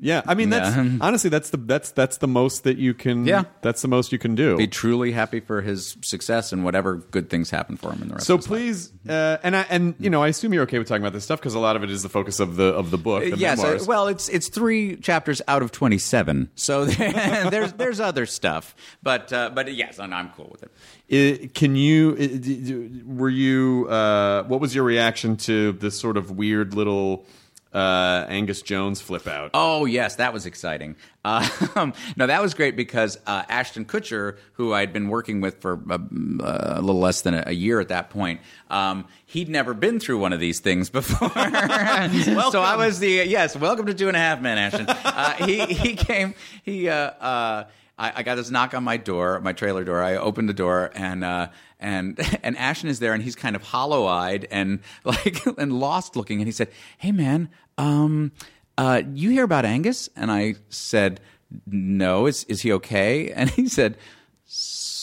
Yeah, I mean, that's Yeah. honestly that's the that's that's the most that you can. Yeah. that's the most you can do. Be truly happy for his success and whatever good things happen for him in the rest So of his please, uh, and I, and you know, I assume you're okay with talking about this stuff because a lot of it is the focus of the of the book. The yes, uh, memoirs. well, it's it's three chapters out of twenty seven, so there's there's other stuff, but uh, but yes, and I'm cool with it. I- can you? i- d- d- Were you? Uh, what was your reaction to this sort of weird little uh, Angus Jones flip out? Oh yes, that was exciting. Um, no, that was great because uh, Ashton Kutcher, who I'd been working with for uh, a little less than a, a year at that point, um, he'd never been through one of these things before. so I was the yes, welcome to Two and a Half Men, Ashton. Uh, he he came he. I, I got this knock on my door, my trailer door. I opened the door and uh, and and Ashton is there, and he's kind of hollow eyed and like and lost looking, and he said, "Hey man, um, uh, you hear about Angus?" And I said, "No, is is he okay?" And he said.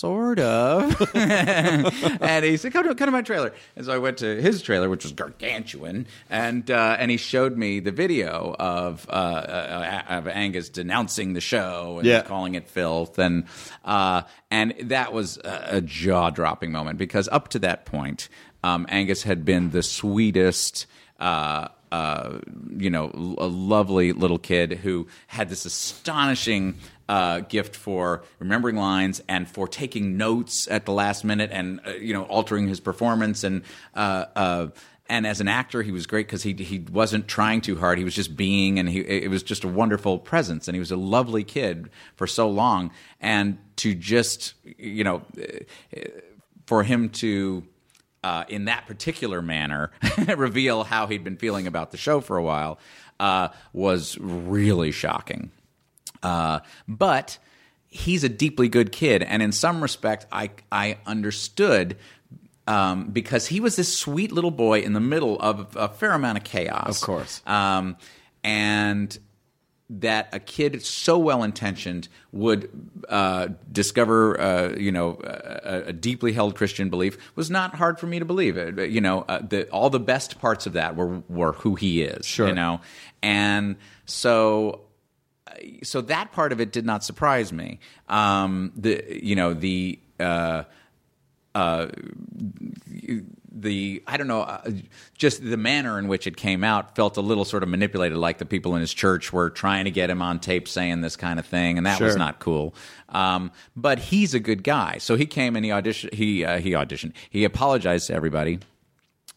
Sort of, and he said, "Come to come to my trailer." And so I went to his trailer, which was gargantuan, and uh, and he showed me the video of uh, uh, of Angus denouncing the show and Yeah. calling it filth, and uh, and that was a, a jaw dropping moment because up to that point, um, Angus had been the sweetest. Uh, uh, you know, a lovely little kid who had this astonishing uh, gift for remembering lines and for taking notes at the last minute and uh, you know altering his performance. And uh, uh, and as an actor he was great because he he wasn't trying too hard. He was just being and he it was just a wonderful presence. And he was a lovely kid for so long. And to just you know uh, for him to uh, in that particular manner reveal how he'd been feeling about the show for a while was really shocking. Uh, but he's a deeply good kid, and in some respect, I I understood. Um, because he was this sweet little boy in the middle of a fair amount of chaos. Of course. Um, and that a kid so well intentioned would uh, discover, uh, you know, a, a deeply held Christian belief was not hard for me to believe. Uh, You know, uh, the, all the best parts of that were were who he is. Sure. You know, and so so that part of it did not surprise me. Um, the you know the. Uh, uh, the I don't know, uh, just the manner in which it came out felt a little sort of manipulated, like the people in his church were trying to get him on tape saying this kind of thing, and that was not cool. Um, but he's a good guy, so he came and he auditioned. He uh, he auditioned. He apologized to everybody,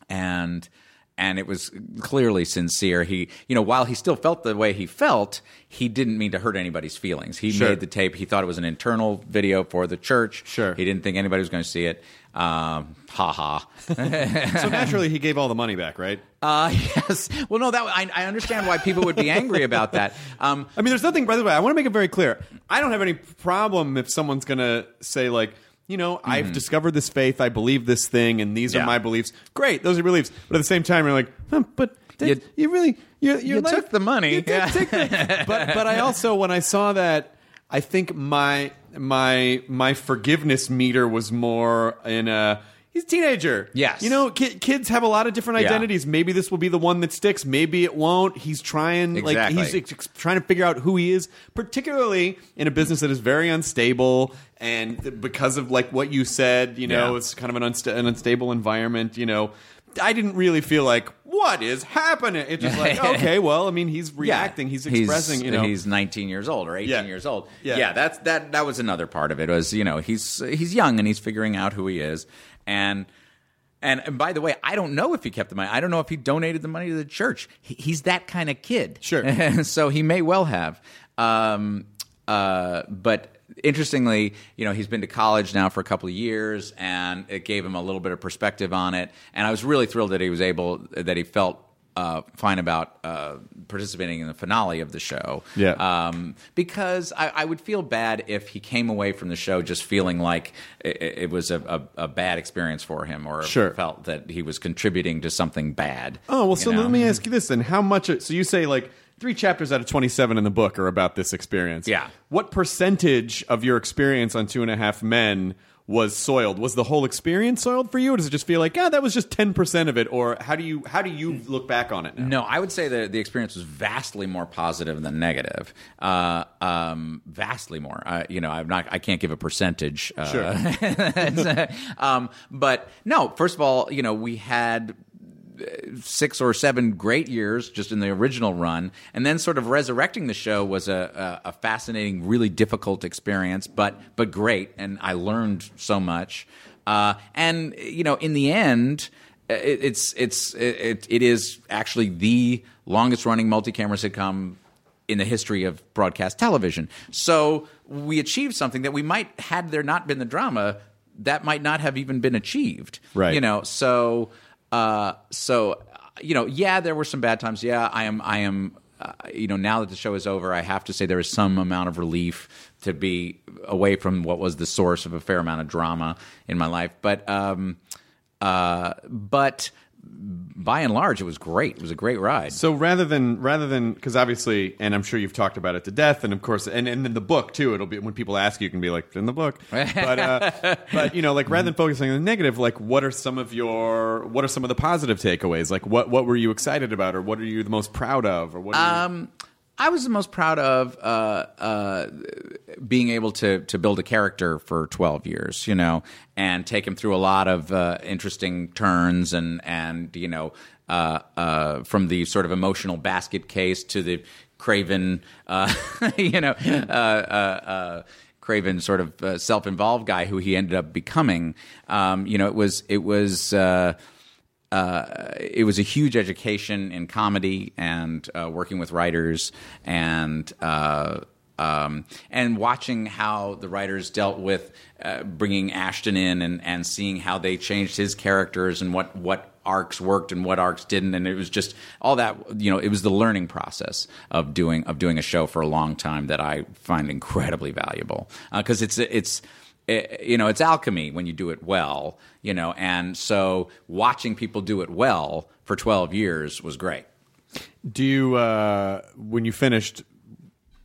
and and it was clearly sincere. He, you know, while he still felt the way he felt, he didn't mean to hurt anybody's feelings. He Sure. made the tape. He thought it was an internal video for the church. Sure. He didn't think anybody was going to see it. Um, ha ha. So naturally, he gave all the money back, right? Uh, yes. Well, no, that I, I understand why people would be angry about that. Um, I mean, there's nothing. By the way, I want to make it very clear. I don't have any problem if someone's going to say like, you know, I've discovered this faith, I believe this thing, and these Mm-hmm. Yeah. are my beliefs. Great, those are your beliefs. But at the same time, you're like, but You- you, you really, you like- took the money. Did Yeah. the- but but I also when I saw that, I think my my my forgiveness meter was more in a. He's a teenager. Yes. You know, ki- kids have a lot of different Yeah. identities. Maybe this will be the one that sticks. Maybe it won't. He's trying, like, Exactly. he's ex- ex- trying to figure out who he is, particularly in a business that is very unstable. And th- because of like what you said, you know, Yeah. it's kind of an, unsta- an unstable environment. You know, I didn't really feel like what is happening. It's just like okay, well, I mean, he's reacting, he's expressing. you know, he's 19 years old or 18 Yeah. years old. Yeah. that's that. That was another part of it. Was you know he's he's young and he's figuring out who he is, and and, and by the way, I don't know if he kept the money. I don't know if he donated the money to the church. He, he's that kind of kid. Sure. so he may well have. Um, uh, but interestingly, you know, he's been to college now for a couple of years, and it gave him a little bit of perspective on it. And I was really thrilled that he was able, that he felt uh, fine about uh, participating in the finale of the show. Yeah. Um, because I, I would feel bad if he came away from the show just feeling like it, it was a, a, a bad experience for him, or Sure. felt that he was contributing to something bad. Oh well, so know? let me ask you this then: How much? So you say like three chapters out of twenty-seven in the book are about this experience. Yeah. What percentage of your experience on Two and a Half Men was soiled? Was the whole experience soiled for you, or does it just feel like, yeah, that was just ten percent of it? Or how do you how do you look back on it now? No, I would say that the experience was vastly more positive than negative. Uh, um, vastly more. Uh, you know, I'm not. I can't give a percentage. Uh, Sure. um, but no. First of all, you know, we had six or seven great years just in the original run, and then sort of resurrecting the show was a, a, a fascinating, really difficult experience, but but great, and I learned so much. Uh, and you know, in the end, uh, it, it's it's it, it is actually the longest running multi-camera sitcom in the history of broadcast television. So we achieved something that we might had there not been the drama that might not have even been achieved. Right. You know, so uh, so you know, yeah, there were some bad times. Yeah, I am I am uh, you know, now that the show is over, I have to say there is some amount of relief to be away from what was the source of a fair amount of drama in my life. But um uh but by and large it was great. It was a great ride. So rather than rather than because obviously, and I'm sure you've talked about it to death, and of course, and, and in the book too, it'll be when people ask you, you can be like in the book, but uh, but you know, like rather than focusing on the negative, like what are some of your what are some of the positive takeaways? Like what what were you excited about, or what are you the most proud of, or what? Are you, Um, I was the most proud of uh, uh, being able to to build a character for 12 years, you know, and take him through a lot of uh, interesting turns and and you know uh, uh, from the sort of emotional basket case to the Craven, uh, you know. Uh, uh, uh, Craven, sort of uh, self-involved guy who he ended up becoming. Um, you know, it was it was uh, uh, it was a huge education in comedy and uh, working with writers and uh, um, and watching how the writers dealt with uh, bringing Ashton in and, and seeing how they changed his characters and what what arcs worked and what arcs didn't. And it was just all that you know it was the learning process of doing of doing a show for a long time that I find incredibly valuable because it's it's it, you know, it's alchemy when you do it well, you know, and so watching people do it well for 12 years was great. do you uh, when you finished?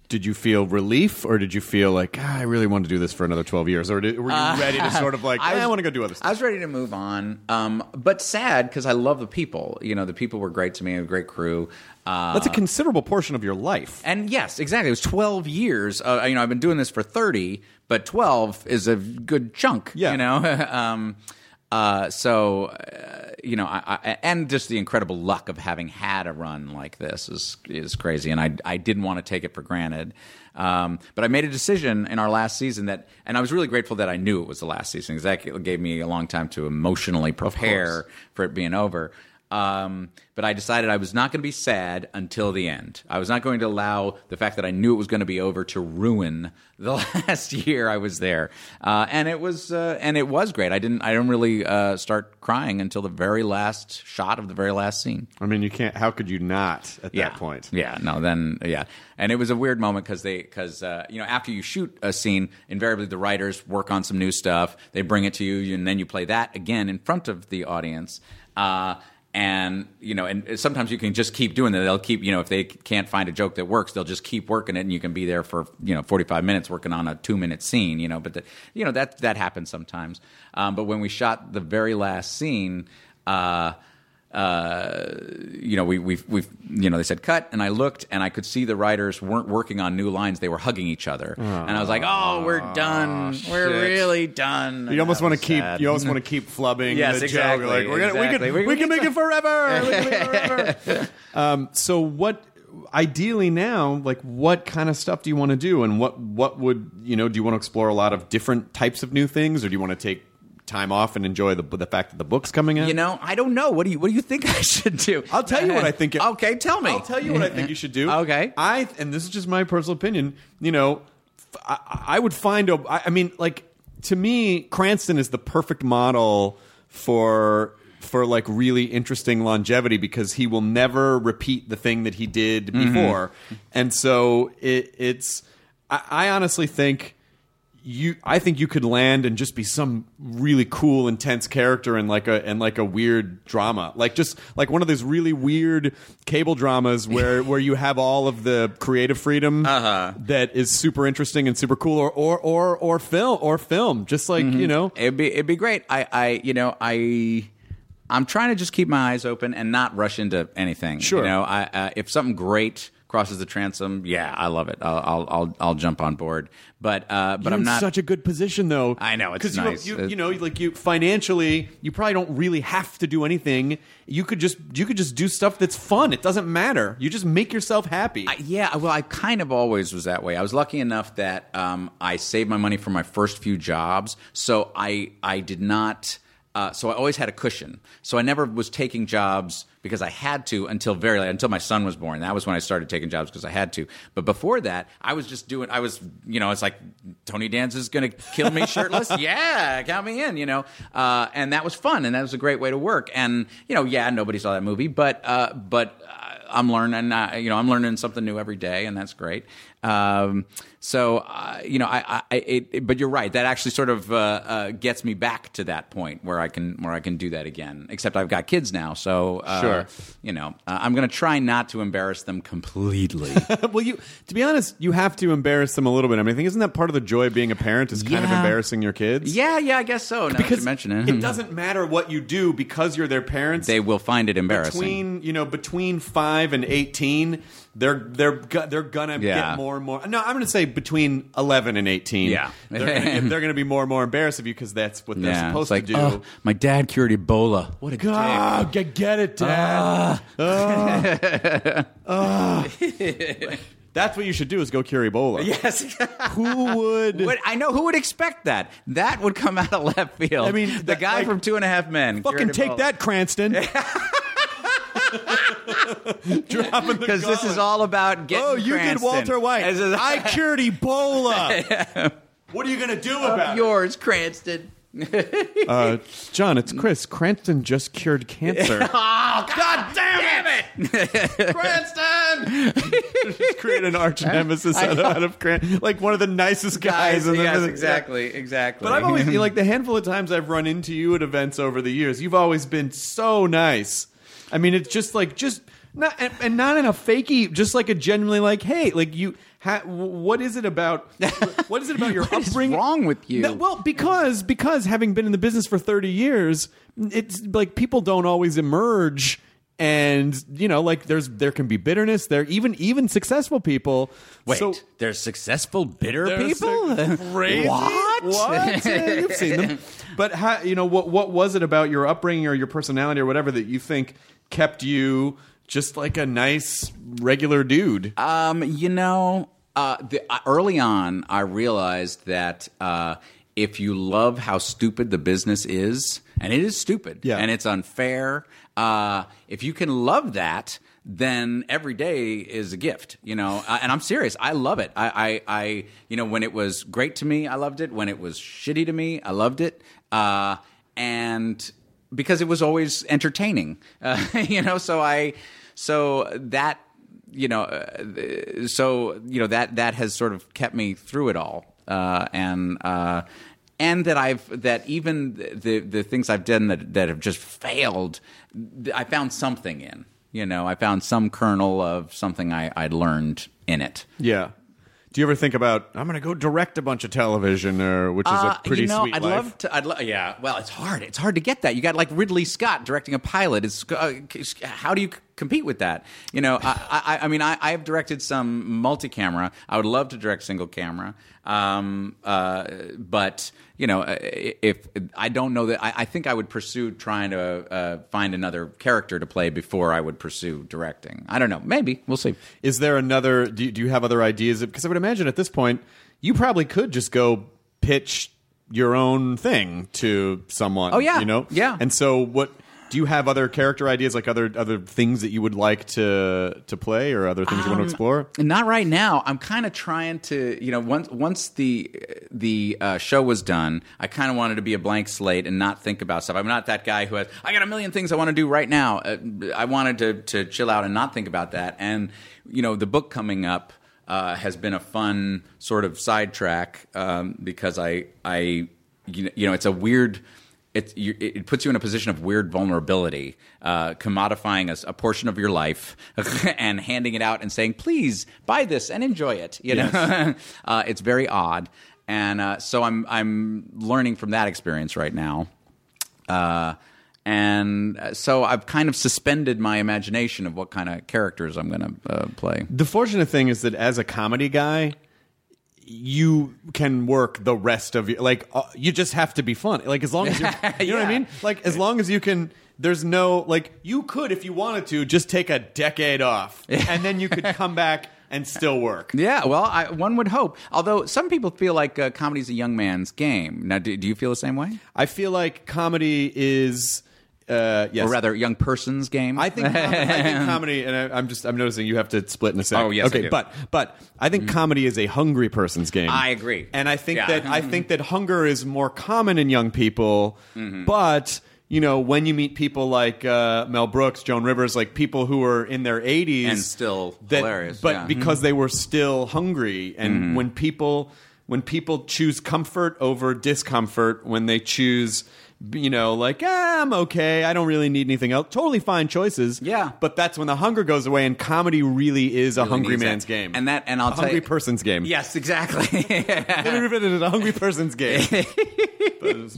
Did you feel relief, or did you feel like ah, I really want to do this for another twelve years, or did, were you ready to sort of like "Eh, I, want to go do other stuff? I was ready to move on, um, but sad because I love the people. You know, the people were great to me, a great crew. Uh, That's a considerable portion of your life. and yes, exactly. It was 12 years. Uh, you know, I've been doing this for 30, but 12 is a good chunk. Yeah. You know, um, uh, so uh, you know, I, I, and just the incredible luck of having had a run like this is is crazy, and I I didn't want to take it for granted. Um, but I made a decision in our last season that, and I was really grateful that I knew it was the last season because that gave me a long time to emotionally prepare for it being over. Um, but I decided I was not going to be sad until the end. I was not going to allow the fact that I knew it was going to be over to ruin the last year I was there. Uh, and it was uh, and it was great. I didn't I didn't really uh, start crying until the very last shot of the very last scene. I mean, you can't. How could you not at yeah. that point? Yeah, no, then yeah, and it was a weird moment because they because uh, you know after you shoot a scene, invariably the writers work on some new stuff. They bring it to you, and then you play that again in front of the audience. And you know, and sometimes you can just keep doing that. They'll keep, you know, if they can't find a joke that works, they'll just keep working it, and you can be there for you know forty five minutes working on a two minute scene. You know, but you know that that happens sometimes. Um, but when we shot the very last scene. Uh, uh, you know, we, we've, we've, you know, they said cut, and I looked, and I could see the writers weren't working on new lines; they were hugging each other, and I was like, "Oh, we're done. we're shit. really done." You And almost want to keep. sad. You almost want to keep flubbing Yes, the exactly, joke. Like we're gonna, exactly. we can, We we can can make it forever. We can make it forever. um, so what? Ideally, now, like, what kind of stuff do you want to do, and what what would you know? Do you want to explore a lot of different types of new things, or do you want to take time off and enjoy the the fact that the book's coming out? You know, I don't know. What do you What do you think I should do? I'll tell you what I think. okay, tell me. I'll tell you what I think you should do. Okay. I and this is just my personal opinion. You know, I would find a. I I mean, like to me, Cranston is the perfect model for for like really interesting longevity because he will never repeat the thing that he did Mm-hmm. before, and so it, it's. I, I honestly think you I think you could land and just be some really cool intense character in like a in like a weird drama. Like just like one of those really weird cable dramas where where you have all of the creative freedom Uh-huh. that is super interesting and super cool or or or, or film or film. Just like, Mm-hmm. you know. It'd be it'd be great. I I you know I. I'm trying to just keep my eyes open and not rush into anything. Sure. You know, I, uh, if something great crosses the transom, yeah, I love it. I'll I'll I'll, I'll jump on board. But uh, but You're I'm in not. such a good position though. I know, it's 'Cause you- nice. You, you, know, like you financially, you probably don't really have to do anything. You could just you could just do stuff that's fun. It doesn't matter. You just make yourself happy. I- yeah, well, I kind of always was that way. I was lucky enough that um, I saved my money for my first few jobs, so I I did not. Uh, so I always had a cushion. So I never was taking jobs because I had to until very late, until my son was born. That was when I started taking jobs because I had to. But before that, I was just doing. I was, you know, it's like Tony Danza's going to kill me shirtless. yeah, count me in. You know, uh, and that was fun, and that was a great way to work. And you know, yeah, nobody saw that movie, but uh, but. Uh, I'm learning, uh, you know, I'm learning something new every day, and that's great. Um, so, uh, you know, I, I it, it- but you're right. That actually sort of uh, uh, gets me back to that point where I can where I can do that again. Except I've got kids now, so uh, Sure. You know, uh, I'm going to try not to embarrass them completely. well, you to be honest, you have to embarrass them a little bit. I mean, I think isn't that part of the joy of being a parent is kind of embarrassing your kids? yeah, yeah, I guess so. You mention it, it doesn't matter what you do because you're their parents. They will find it embarrassing. between you know between five and eighteen. They're they're go- they're gonna Yeah. get more and more. No, I'm gonna say between eleven and eighteen. Yeah. they're gonna, get, they're gonna be more and more embarrassed of you because that's what they're yeah, supposed it's like, to do. "Oh, my dad cured Ebola. What a dick. Ah, get, get it, Dad. Ah. Ah. That's what you should do is go cure Ebola. Yes. Who would? Would- I know who would expect that. That would come out of left field. I mean, the that- guy like- from Two and a Half Men. Fucking take that, Cranston. Dropping the Because this is all about getting. Oh, you Cranston. did Walter White. This is I cured Ebola. what are you gonna do about it? yours, Cranston. Uh, Jon, it's Chris. Cranston just cured cancer. Oh God, damn it! Cranston! just create an arch nemesis out, know. out of Cranston, like one of the nicest guys. Guys, in the yes, exactly, exactly. But I've always you know, like the handful of times I've run into you at events over the years. You've always been so nice. I mean, it's just like just not and, and not in a fakey, just like a genuinely like, hey, like you. Ha, what is it about? What is it about your What upbringing? wrong with you? No, well, because because having been in the business for thirty years, it's like people don't always emerge, and you know, like there's there can be bitterness. There even even successful people. Wait, so, there's successful bitter there's people. a- crazy. What? What? Yeah, You've seen them. But how, you know what? What was it about your upbringing or your personality or whatever that you think kept you just like a nice regular dude? Um, you know, uh, the, uh, early on, I realized that uh, if you love how stupid the business is, and it is stupid, Yeah. and it's unfair. Uh, if you can love that, then every day is a gift, you know. Uh, and I'm serious. I love it. I, I, I, you know, when it was great to me, I loved it. When it was shitty to me, I loved it. Uh, and because it was always entertaining, uh, you know. So I, so that, you know, uh, so you know that that has sort of kept me through it all, uh, and. And that I've that even the the things I've done that that have just failed, I found something in. You know, I found some kernel of something I, I'd learned in it. Yeah. Do you ever think about I'm going to go direct a bunch of television, or which is Uh, a pretty you know, sweet I'd life? love to. I'd lo- yeah. Well, it's hard. It's hard to get that. You got like Ridley Scott directing a pilot. It's uh, how do you compete with that? You know, I, I, I mean, I, I have directed some multi-camera. I would love to direct single camera, um, uh, but you know, uh, if I don't know that, I, I think I would pursue trying to uh, find another character to play before I would pursue directing. I don't know. Maybe we'll see. Is there another? Do you, do you have other ideas? Because I would imagine at this point you probably could just go pitch your own thing to someone. Oh, yeah. you know, Yeah. And so, what do you have other character ideas, like other other things that you would like to to play, or other things you want to explore? Not right now. I'm kind of trying to, you know, once once the the uh, show was done, I kind of wanted to be a blank slate and not think about stuff. I'm not that guy who has I got a million things I want to do right now. Uh, I wanted to to chill out and not think about that. And you know, the book coming up uh, has been a fun sort of sidetrack um, because I I you know it's a weird it, you, it puts you in a position of weird vulnerability, uh, commodifying a, a portion of your life and handing it out and saying, "Please buy this and enjoy it." You know, uh, it's very odd, and uh, so I'm I'm learning from that experience right now. Uh, and uh, so I've kind of suspended my imagination of what kind of characters I'm going to uh, play. The fortunate thing is that as a comedy guy, you can work the rest of your like. Uh, you just have to be fun Like as long as you're, you know what I mean. Like as long as you can. There's no like you could if you wanted to just take a decade off and then you could come back and still work. Yeah, well, I, one would hope. Although some people feel like uh, is a young man's game. Now, do, do you feel the same way? I feel like comedy is. Uh, yes. Or rather, young person's game? I think com- I think comedy, and I, I'm just I'm noticing you have to split in a second. Oh, yes, okay, but but I think comedy is a hungry person's game. I agree. and I think Yeah. that I think that hunger is more common in young people, Mm-hmm. but. You know, when you meet people like uh, Mel Brooks, Joan Rivers, like people who are in their 80s And still that- hilarious, but yeah. Mm-hmm. because they were still hungry, and when people when people choose comfort over discomfort, when they choose, you know, like ah, I'm okay, I don't really need anything else, totally fine choices. Yeah. but that's when the hunger goes away, and comedy really is a Really hungry that. man's game, And that- and I'll a tell hungry you- person's game. Yes, exactly. Let me it: a hungry person's game.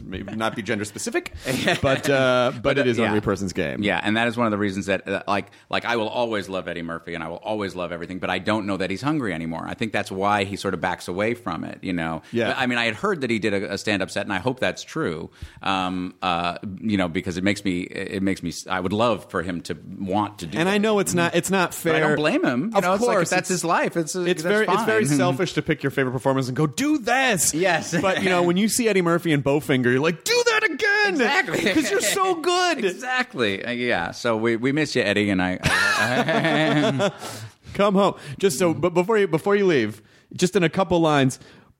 maybe not be gender specific, but uh, but it is a yeah. hungry person's game. yeah, and that is one of the reasons that, uh, like, like I will always love Eddie Murphy, and I will always love everything, but I don't know that he's hungry anymore. I think that's why he sort of backs away from it. You know. Yeah. I mean, I had heard that he did a, a stand-up set, and I hope that's true. Um, uh, you know, because it makes me, it makes me. I would love for him to want to do. And that. I know it's not it's not fair. But I don't blame him. You of know, it's course, like if that's his life. It's it's that's very it's very selfish to pick your favorite performance and go do this. Yes. but you know when you see Eddie Murphy and Bowfinger, you're like, do that again, Exactly. because you're so good. Exactly. Uh, yeah. So we, we miss you, Eddie, and I. I Come home. Just so, but before you before you leave, just in a couple lines.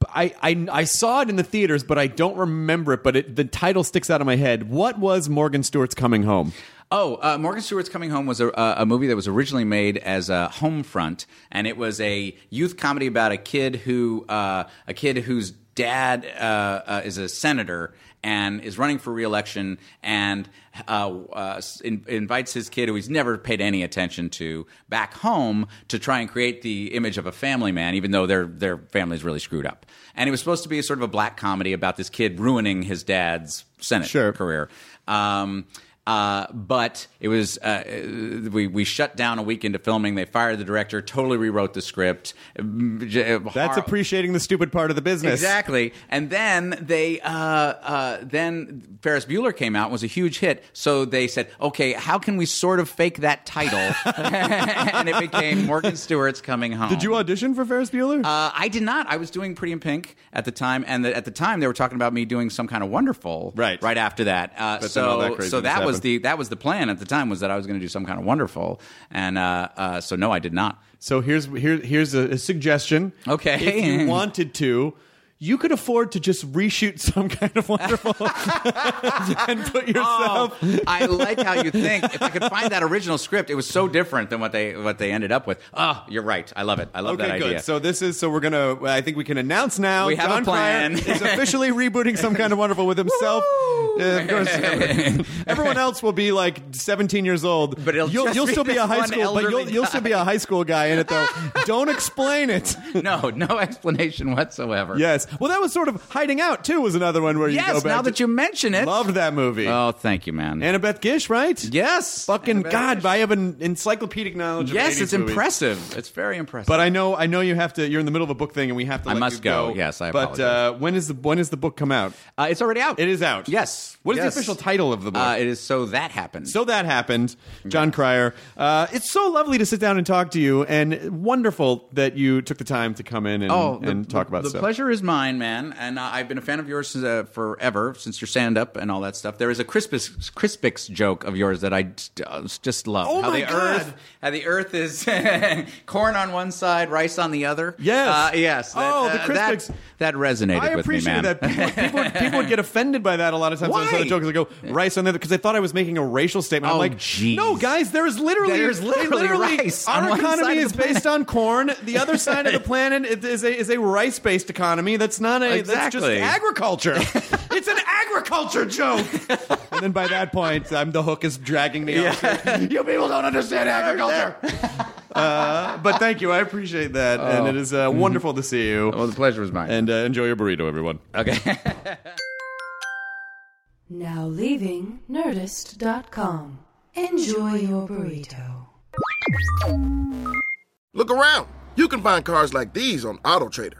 I, I, I saw it in the theaters, but I don't remember it. But it, the title sticks out of my head. What was Morgan Stewart's Coming Home? Oh, uh, Morgan Stewart's Coming Home was a, a movie that was originally made as a home front, and it was a youth comedy about a kid who uh, a kid whose dad uh, uh, is a senator and is running for reelection and uh, uh, in, invites his kid, who he's never paid any attention to, back home to try and create the image of a family man, even though their their family's really screwed up. And it was supposed to be a sort of a black comedy about this kid ruining his dad's Senate Sure. career. Um, Uh, but it was uh, we we shut down a week into filming. They fired the director, totally rewrote the script. That's appreciating the stupid part of the business. Exactly. And then they, uh, uh, then Ferris Bueller came out, was a huge hit. So they said, okay, how can we sort of fake that title? and it became Morgan Stewart's Coming Home. Did you audition for Ferris Bueller? Uh, I did not. I was doing Pretty in Pink at the time, and the, at the time they were talking about me doing some kind of wonderful. Right. Right after that. Uh, so so that was happened. the that was the plan at the time was that I was going to do some kind of wonderful, and uh, uh, so no, I did not. So here's here, here's a, a suggestion. Okay. if you wanted to, you could afford to just reshoot some kind of wonderful and put yourself. Oh, I like how you think. If I could find that original script, it was so different than what they what they ended up with. Oh, you're right. I love it. I love Okay, that good. idea. So this is so we're gonna. I think we can announce now. We have a plan. Is officially rebooting some kind of wonderful with himself. Uh, of course, everyone else will be like 17 years old. But it'll you'll, you'll still be a high school. But you'll, you'll still be a high school guy in it though. Don't explain it. no, no explanation whatsoever. Yes. Well, that was sort of hiding out too. Was another one where you go Yes. back. Now to- that you mention it. loved that movie. Oh, thank you, man. Annabeth Gish, right? yes. Fucking Annabeth God! Gish. I have an encyclopedic knowledge. of Yes, 80s it's movies. impressive. It's very impressive. But I know, I know you have to. You're in the middle of a book thing, and we have to. I let must you go. Yes, I But uh, apologize. when is the when is the book come out? uh, it's already out. It is out. Yes. What is Yes. the official title of the book? Uh, it is so that happened. so that happened, Jon Cryer. Uh, it's so lovely to sit down and talk to you, and wonderful that you took the time to come in and, Oh, the, and talk about the stuff. pleasure is mine, man. And I've been a fan of yours uh, forever since your stand up and all that stuff. There is a Crispix, Crispix joke of yours that I just, uh, just love. Oh how my the God. earth, how the earth is corn on one side, rice on the other. Yes. uh, yes. Oh, the uh, Crispix. That, that resonated I with me, appreciate man. that. People, people, would, people would get offended by that a lot of times. when I saw Why? the jokes, I go rice on the other, because they thought I was making a racial statement. I'm Oh, like, jeez. no, guys, there is literally There's literally rice on Our one economy is based on corn. The other side of the planet is- is a, is a rice based economy. That's not a that's just Exactly. agriculture. it's an agriculture joke. and then by that point, I'm the hook is dragging me. off. you people don't understand agriculture. uh, but thank you, I appreciate that, and it is uh, wonderful to see you. well, the pleasure was mine. And uh, enjoy your burrito, everyone. okay. Now leaving Nerdist.com. Enjoy your burrito. Look around. You can find cars like these on AutoTrader,